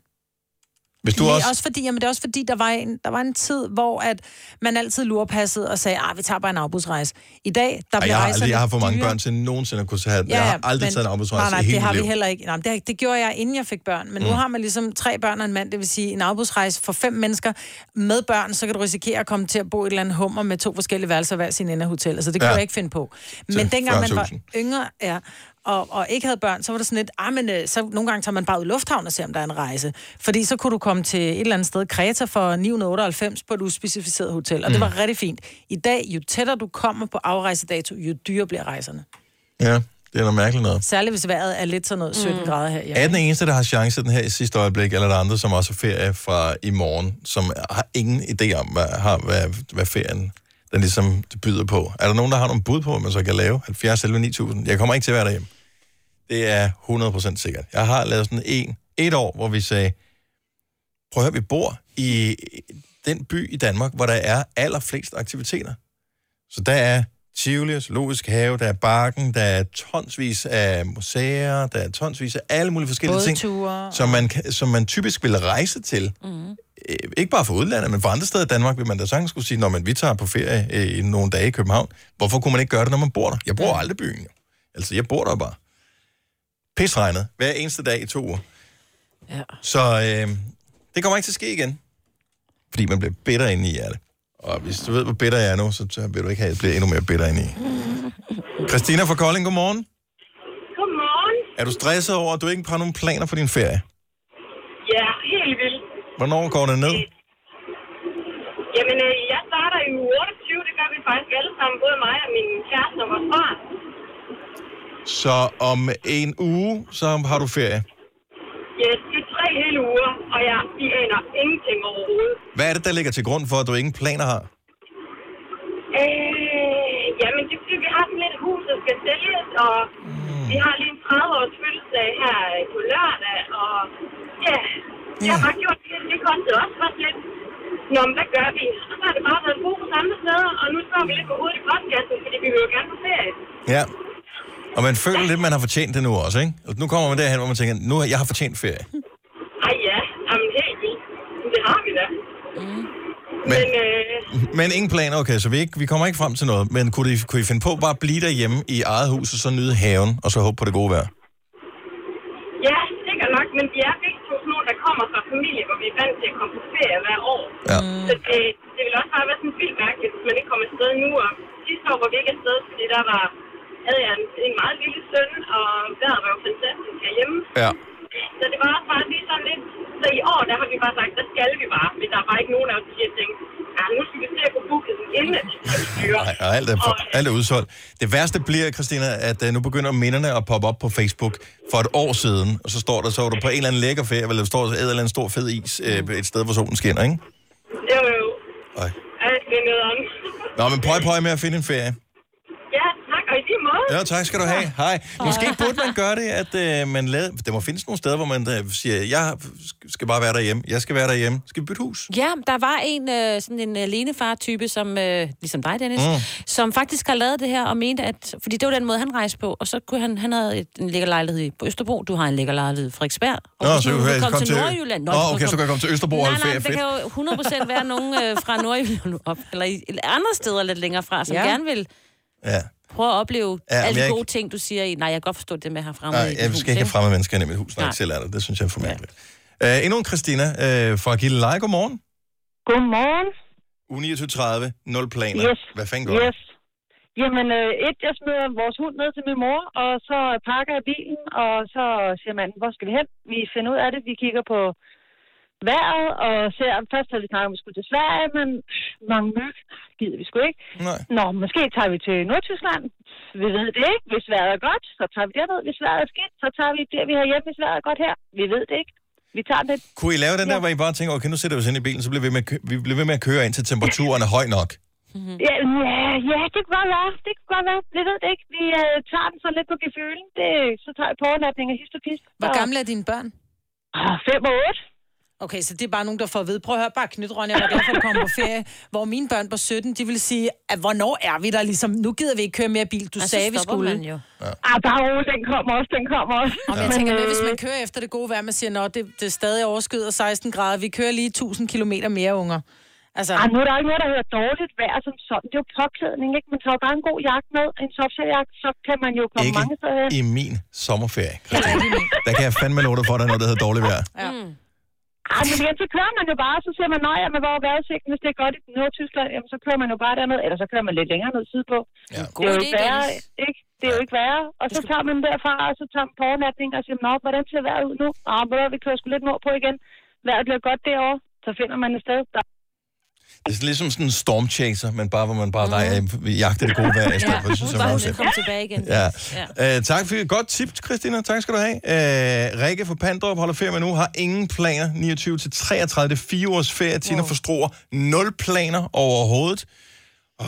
S1: Hvis du
S3: Nej,
S1: også...
S3: også fordi, jamen, det er også fordi, der var, en, der var en tid, hvor at man altid lurpassede og sagde, at vi tager bare en afbudsrejse. I dag, der
S1: Ej,
S3: bliver
S1: jeg, har, jeg har for mange
S3: dyre.
S1: børn til nogensinde at kunne have... Ja, jeg har aldrig
S3: men-
S1: taget en afbudsrejse
S3: nej, nej,
S1: i hele
S3: det har
S1: liv.
S3: vi heller ikke. Nej, det, det gjorde jeg, inden jeg fik børn. Men mm. nu har man ligesom tre børn og en mand, det vil sige en afbudsrejse for fem mennesker med børn, så kan du risikere at komme til at bo i et eller andet hummer med to forskellige værelser hver sin ende af hotellet. Så det kunne
S1: Ja.
S3: jeg ikke finde på. Men dengang man var
S1: 40.000.
S3: yngre, ja, og, og ikke havde børn, så var det sådan lidt, ah, men øh, så nogle gange tager man bare ud i lufthavn og ser, om der er en rejse. Fordi så kunne du komme til et eller andet sted, Kreta for 998 på et uspecificeret hotel, og det
S1: Mm.
S3: var rigtig fint. I dag, jo tættere du kommer på afrejsedato, jo dyrere bliver rejserne.
S1: Ja, det er noget mærkeligt noget.
S3: Særligt hvis vejret er lidt sådan noget 17 mm. grader her.
S1: Er den eneste, der har chance den her i sidste øjeblik, eller er der andre, som også har ferie fra i morgen, som har ingen idé om, hvad, har, hvad, hvad ferien den ligesom byder på? Er der nogen, der har nogle bud på, hvad man så kan lave? 70 11 9000. Jeg kommer ikke til at være derhjemme. Det er 100% sikkert. Jeg har lavet sådan en, et år, hvor vi sagde, prøv at høre, vi bor i den by i Danmark, hvor der er allerflest aktiviteter. Så der er Tivoli, Zoologisk Have, der er Barken, der er tonsvis af museer, der er tonsvis af alle mulige forskellige ting,
S3: Bådture.
S1: som man, kan- som man typisk vil rejse til. Mm. Ikke bare for udlandet, men for andre steder i Danmark vil man da sagtens skulle sige, når man vi tager på ferie øh, i nogle dage i København. Hvorfor kunne man ikke gøre det, når man bor der? Jeg bor aldrig i byen. Jo. Altså, jeg bor der bare. Pisregnet hver eneste dag i to uger.
S3: Ja.
S1: Så øh, det kommer ikke til at ske igen. Fordi man bliver bitter inde i hjertet. Og hvis du ved, hvor bitter jeg er nu, så vil du ikke have, at jeg bliver endnu mere bitter inde i. Christina fra Kolding, godmorgen.
S24: Godmorgen.
S1: Er du stresset over, at du ikke har nogen planer for din ferie?
S24: Ja, helt vildt.
S1: Hvornår går det ned?
S24: Jamen, øh, jeg starter i uge 28. Det gør vi faktisk alle sammen. Både mig og min kæreste og vores barn.
S1: Så om en uge, så har du ferie.
S24: Ja, det er tre hele uger, og jeg de aner ingenting overhovedet.
S1: Hvad er det, der ligger til grund for, at du ingen planer har?
S24: Øh, jamen, det er fordi, vi har sådan lidt hus, der skal sælges, og vi har lige en 30-års fødselsdag her på lørdag, og ja, jeg har bare gjort det. Det kostede også bare lidt. Nå, men hvad gør vi? Og så har det bare været fokus andre steder, og nu står vi lidt på hovedet i postkassen, fordi vi vil jo gerne på ferie.
S1: Ja. Og man føler lidt, man har fortjent det nu også, ikke? Nu kommer man derhen, hvor man tænker, nu har jeg har fortjent ferie.
S24: Ej ja, jamen helt vildt. Det har vi da.
S1: Men,
S24: Men øh,
S1: men ingen planer, okay, så vi, ikke, vi kommer ikke frem til noget. Men kunne I, kunne I finde på bare at blive derhjemme i eget hus, og så nyde haven, og så håbe på det gode vejr?
S24: ja, sikkert nok, men vi er begge to sådan nogle, der kommer fra familie, hvor vi er vant til at komme på ferie hver år.
S1: Ja.
S24: Så det, det vil også bare være sådan vildt mærkeligt, hvis man ikke kommer afsted nu. Og sidste år var vi ikke afsted, fordi der var, havde jeg en, en meget lille søn, og vejret var jo fantastisk herhjemme.
S1: Ja.
S24: Så det var også bare lige sådan lidt... Så i år, der har vi bare sagt, der skal vi bare. Men der er bare ikke nogen af os, der siger, tænkt, ja, nu skal vi se at få booket den inden, at.
S1: Nej, og alt er, for, alt er udsolgt. Det værste bliver, Christina, at uh, nu begynder minderne at poppe op på Facebook for et år siden, og så står der, så var du på en eller anden lækker ferie, eller der står så et eller andet stor fed is uh, et sted, hvor solen skinner, ikke?
S24: Jo, jo.
S1: Ej.
S24: Alt det er nederen.
S1: Nå, men prøv, prøv med at finde en ferie.
S24: Ja, tak, og i lige måde.
S1: Ja, tak skal du have. Hej. Måske burde man gøre det, at øh, man lavede... Der må findes nogle steder, hvor man øh, siger, jeg skal bare være derhjemme. Jeg skal være derhjemme. Skal vi bytte hus?
S2: Ja, der var en øh, sådan en alenefar-type, som, øh, ligesom dig, Dennis,
S1: Mm.
S2: som faktisk har lavet det her og mente, at... Fordi det var den måde, han rejste på, og så kunne han... Han havde et, en lækker lejlighed på Østerbro, du har en lækker lejlighed i Frederiksberg. Og
S1: Nå, så
S2: du
S1: kan jeg
S2: komme til
S1: til-
S2: Nordjylland...
S1: Nå, okay, så kan jeg komme til Østerbro og holde
S2: nej, nej,
S1: ferie.
S2: der
S1: Fedt.
S2: kan jo 100% være nogen øh, fra Nordjylland op, eller i, eller andre steder lidt længere fra, som
S3: ja.
S2: gerne vil
S1: Ja.
S2: prøve at opleve
S1: Ja,
S2: ja, alle de gode
S1: ikke-
S2: ting, du siger i... Nej, jeg kan godt forstå det med at have fremme
S1: Nej, jeg skal ikke have fremme mennesker ind i mit hus, når jeg selv er der. Det synes jeg er for mærkeligt. Uh, endnu en Christina uh, fra Gilleleje. Godmorgen.
S24: Godmorgen.
S1: Uge 29.30. Nul planer.
S24: Yes.
S1: Hvad fanden går
S24: Yes. Jamen, øh, et, jeg smider vores hund ned til min mor, og så pakker jeg bilen, og så siger manden, hvor skal vi hen? Vi finder ud af det. Vi kigger på vejret, og ser, først havde vi snakket om, at vi skulle til Sverige, men mange myg gider vi sgu ikke.
S1: Nej.
S24: Nå, måske tager vi til Nordtyskland. Vi ved det ikke. Hvis vejret er godt, så tager vi derned. Hvis vejret er skidt, så tager vi det, vi har hjemme. Hvis vejret er godt her. Vi ved det ikke. Vi tager det.
S1: Kunne I lave den der, hvor I bare tænker, okay, nu sætter vi os ind i bilen, så bliver vi, med, vi bliver ved med at køre ind til temperaturen er høj nok.
S24: Ja, ja, ja, det kunne godt være. Det kunne godt være. Vi ved det ikke. Vi øh, tager den så lidt på gefylen. Det, så tager jeg på overnatning og hist og pist.
S3: Hvor gamle er dine børn?
S24: Ah, fem og otte.
S3: Okay, så det er bare nogen, der får at vide, prøv at høre, bare knyt, Ronja, jeg var glad for, at du kommer på ferie. Hvor mine børn på 17, de vil sige, at hvornår er vi der ligesom, nu gider vi ikke køre mere bil, du
S2: Og så
S3: sagde, vi skulle.
S2: man jo.
S23: Ah, bare rolig, den kommer også, den kommer også.
S3: Og jeg tænker med, hvis man kører efter det gode vejr, man siger, nå, det, det er stadig overskyet 16 grader, vi kører lige 1000 km mere, unger. Altså,
S23: Ej, nu er der ikke noget, der hedder dårligt vejr som sådan. Det er jo påklædning, ikke? Man tager jo bare en god jakke med, en softshelljakke, så kan man jo komme
S1: Ikke
S23: mange steder hen.
S1: i min sommerferie, Christine. Der kan jeg fandme love dig for, at der er noget, der hedder dårligt vejr.
S3: Ja.
S23: Mm. Ej, men igen, så kører man jo bare, så siger man, nej, jamen, hvor er vejrudsigten, hvis det er godt i Nordtyskland, jamen, så kører man jo bare derned, eller så kører man lidt længere ned sydpå.
S1: Ja.
S23: Det er jo ikke værre, ikke? Det er jo ikke værre. Og så tager man derfra, og så tager man på overnatning og siger, nå, hvordan ser vejret ud nu? Hvad, vi kører sgu lidt nordpå igen. Vejret bliver godt derovre. Så finder man et sted, der
S1: Det er sådan ligesom sådan en storm chaser, men bare hvor man bare mm. jagter det gode vejr i stedet for. Det synes jeg er meget fedt.
S2: Kom tilbage igen.
S1: Ja. ja. Uh, tak for et godt tip, Christina. Tak skal du have. Uh, Rikke fra Pandrup holder ferie nu, har ingen planer. 29 til 33, det er fire års ferie. Tina fra Struer, nul planer overhovedet. Uh,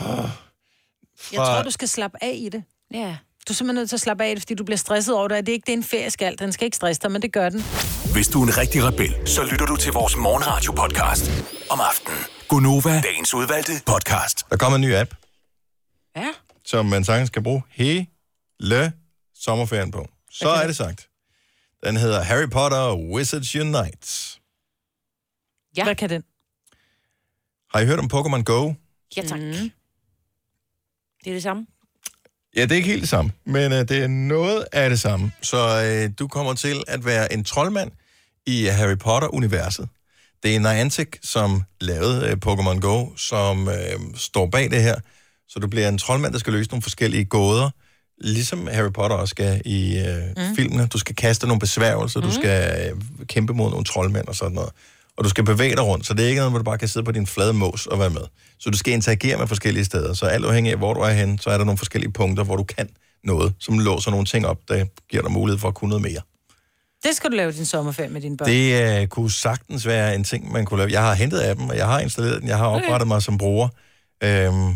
S3: Jeg tror, du skal slappe af i det.
S2: Ja.
S3: Du er simpelthen nødt til at slappe af fordi du bliver stresset over det. Det er ikke det, en ferie skal. Den skal ikke stresse dig, men det gør den.
S5: Hvis du er en rigtig rebel, så lytter du til vores morgenradio-podcast om aftenen. Gunova, dagens udvalgte podcast.
S1: Der kommer en ny app,
S3: Ja.
S1: som man sagtens kan bruge hele sommerferien på. Så er det sagt. Den hedder Harry Potter Wizards Unite.
S3: ja. Hvad kan den?
S1: Har I hørt om Pokémon Go?
S2: Ja, tak. Mm. Det er det samme.
S1: Ja, det er ikke helt det samme, men uh, det er noget af det samme. Så uh, du kommer til at være en troldmand i Harry Potter-universet. Det er Niantic, som lavede uh, Pokémon Go, som uh, står bag det her. Så du bliver en troldmand, der skal løse nogle forskellige gåder, ligesom Harry Potter også skal i uh, mm. filmene. Du skal kaste nogle besværgelser, mm. du skal uh, kæmpe mod nogle troldmænd og sådan noget. Og du skal bevæge dig rundt, så det er ikke noget, hvor du bare kan sidde på din flade mås og være med. Så du skal interagere med forskellige steder. Så alt afhængig af, hvor du er henne, så er der nogle forskellige punkter, hvor du kan noget, som låser nogle ting op, der giver dig mulighed for at kunne noget mere.
S3: Det skal du lave din sommerferie med dine børn.
S1: Det uh, kunne sagtens være en ting, man kunne lave. Jeg har hentet af dem, og jeg har installeret den. Jeg har oprettet okay. mig som bruger. Øhm,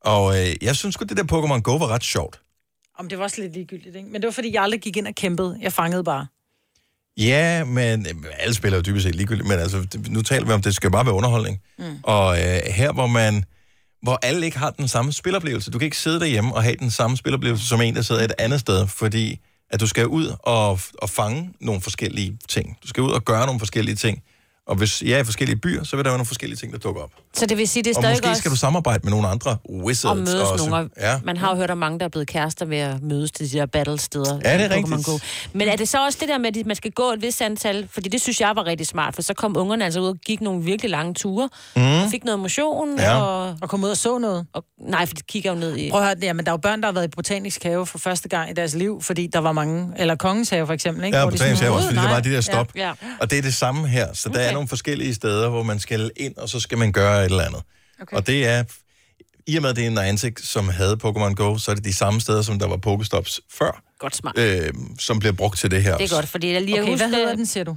S1: og uh, jeg synes godt det der Pokémon Go var ret sjovt.
S3: Om det var også lidt ligegyldigt, ikke? Men det var, fordi jeg aldrig gik ind og kæmpede. Jeg fangede bare.
S1: Ja, men øh, alle spiller jo dybest set ligegyldigt, men altså, nu taler vi om, det skal bare være underholdning. Mm. Og øh, her, hvor man hvor alle ikke har den samme spiloplevelse. Du kan ikke sidde derhjemme og have den samme spiloplevelse som en, der sidder et andet sted, fordi at du skal ud og, og fange nogle forskellige ting. Du skal ud og gøre nogle forskellige ting. Og hvis jeg er i forskellige byer, så vil der være nogle forskellige ting, der dukker op.
S2: Så det vil sige, det er
S1: Og
S2: stadig
S1: måske
S2: også
S1: skal du samarbejde med nogle andre wizards
S2: at mødes
S1: også.
S2: nogle.
S1: Ja.
S2: Ja. Man har jo hørt om mange, der er blevet kærester ved at mødes til de der battle-steder.
S1: Er det
S2: i Pokémon
S1: rigtigt?
S2: Go. Men er det så også det der med, at man skal gå et vis antal? Fordi det synes jeg var rigtig smart, for så kom ungerne altså ud og gik nogle virkelig lange ture.
S3: Mm.
S2: Og fik noget motion.
S3: Ja.
S2: Og,
S3: og kom ud og så noget.
S2: Og, nej, for de kigger jo ned i...
S3: Prøv at høre, ja, men der er jo børn, der har været i botanisk have for første gang i deres liv, fordi der var mange, eller kongens have for eksempel, ikke?
S1: Ja,
S3: Hvor sådan,
S1: have også, fordi der
S3: "Åh,
S1: var
S3: nej."
S1: de der stop.
S3: Ja, ja.
S1: Og det er det samme her. Så okay. der er nogle forskellige steder, hvor man skal ind, og så skal man gøre et eller andet. Okay. Og det er, i og med at det er Niantic, som havde Pokémon Go, så er det de samme steder, som der var Pokestops før,
S2: Godt smart.
S1: øh, som bliver brugt til det her
S2: Det er
S1: også.
S2: godt, fordi jeg lige
S3: Okay,
S2: husker,
S3: hvad hedder den, siger du?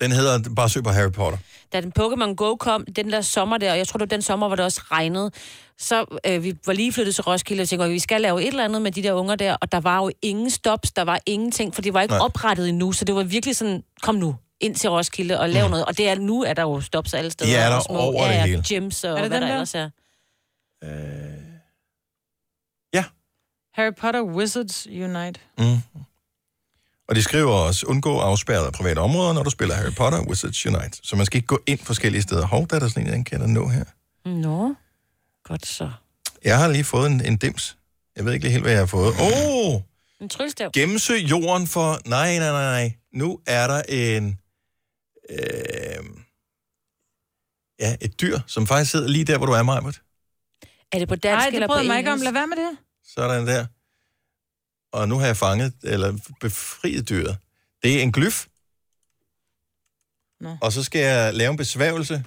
S1: Den hedder, bare søg på Harry Potter.
S2: da den Pokémon Go kom, den der sommer der, og jeg tror, det var den sommer, hvor det også regnede, så øh, vi var lige flyttet til Roskilde, og tænkte, at vi skal lave et eller andet med de der unger der, og der var jo ingen stops, der var ingenting, for det var ikke.
S1: Nej.
S2: oprettet endnu, så det var virkelig sådan, kom nu ind til Roskilde og lav
S1: Mm.
S2: noget, og det er, nu er der jo stops alle steder.
S1: Ja, er der
S2: og små,
S1: over det
S2: ja,
S1: hele.
S2: gyms og
S3: Er det
S2: hvad der
S3: der?
S2: ellers er.
S3: Harry Potter Wizards Unite.
S1: Mm. Og de skriver også, undgå afspærret af private områder, når du spiller Harry Potter Wizards Unite. Så man skal ikke gå ind forskellige steder. Hov, der er der sådan en, den kan jeg da nå her.
S2: Nå, godt så.
S1: Jeg har lige fået en, en dims. Jeg ved ikke lige helt, hvad jeg har fået. Åh! Oh!
S2: En tryllestav.
S1: Gennemsøg jorden for... Nej, nej, nej, nej. Nu er der en... Øh, ja, et dyr, som faktisk sidder lige der, hvor du er, Majbert.
S2: Er det på dansk
S3: Nej, det
S2: eller på
S3: jeg mig ikke om.
S2: engelsk?
S3: Lad være med det.
S1: Sådan der. Og nu har jeg fanget, eller befriet dyret. Det er en glyf.
S3: Nå.
S1: Og så skal jeg lave en besværgelse.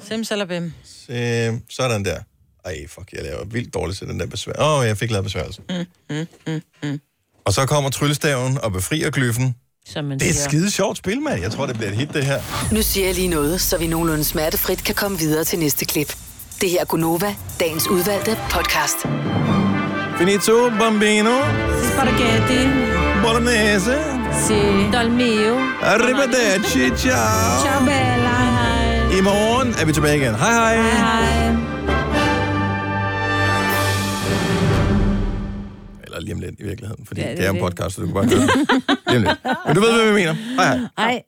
S3: Simsalabim.
S1: Øh, sådan der. Ej, fuck, jeg laver vildt dårligt til den der besvær. Åh, oh, jeg fik lavet besværgelse.
S3: Mm, mm, mm, mm.
S1: Og så kommer tryllestaven og befrier glyffen.
S2: Som man
S1: Det er et
S2: siger.
S1: skide sjovt spil, mand. Jeg tror, det bliver et hit, det her.
S20: Nu siger jeg lige noget, så vi nogenlunde smertefrit kan komme videre til næste klip. Det her er Gunova, dagens udvalgte podcast.
S1: Finito, bambino,
S3: Spaghetti.
S1: bolognese.
S3: Grazie.
S2: Dal mio.
S1: Arrivederci, ciao.
S3: Ciao bella. Hej.
S1: I morgen er vi tilbage igen. Hej hej.
S3: Hej.
S1: Eller lige om lidt i virkeligheden, fordi
S3: Ja, det
S1: det,
S3: er
S1: en podcast, så du kan bare høre det. Men du ved, hvad vi mener. Hej hej.
S3: Hej.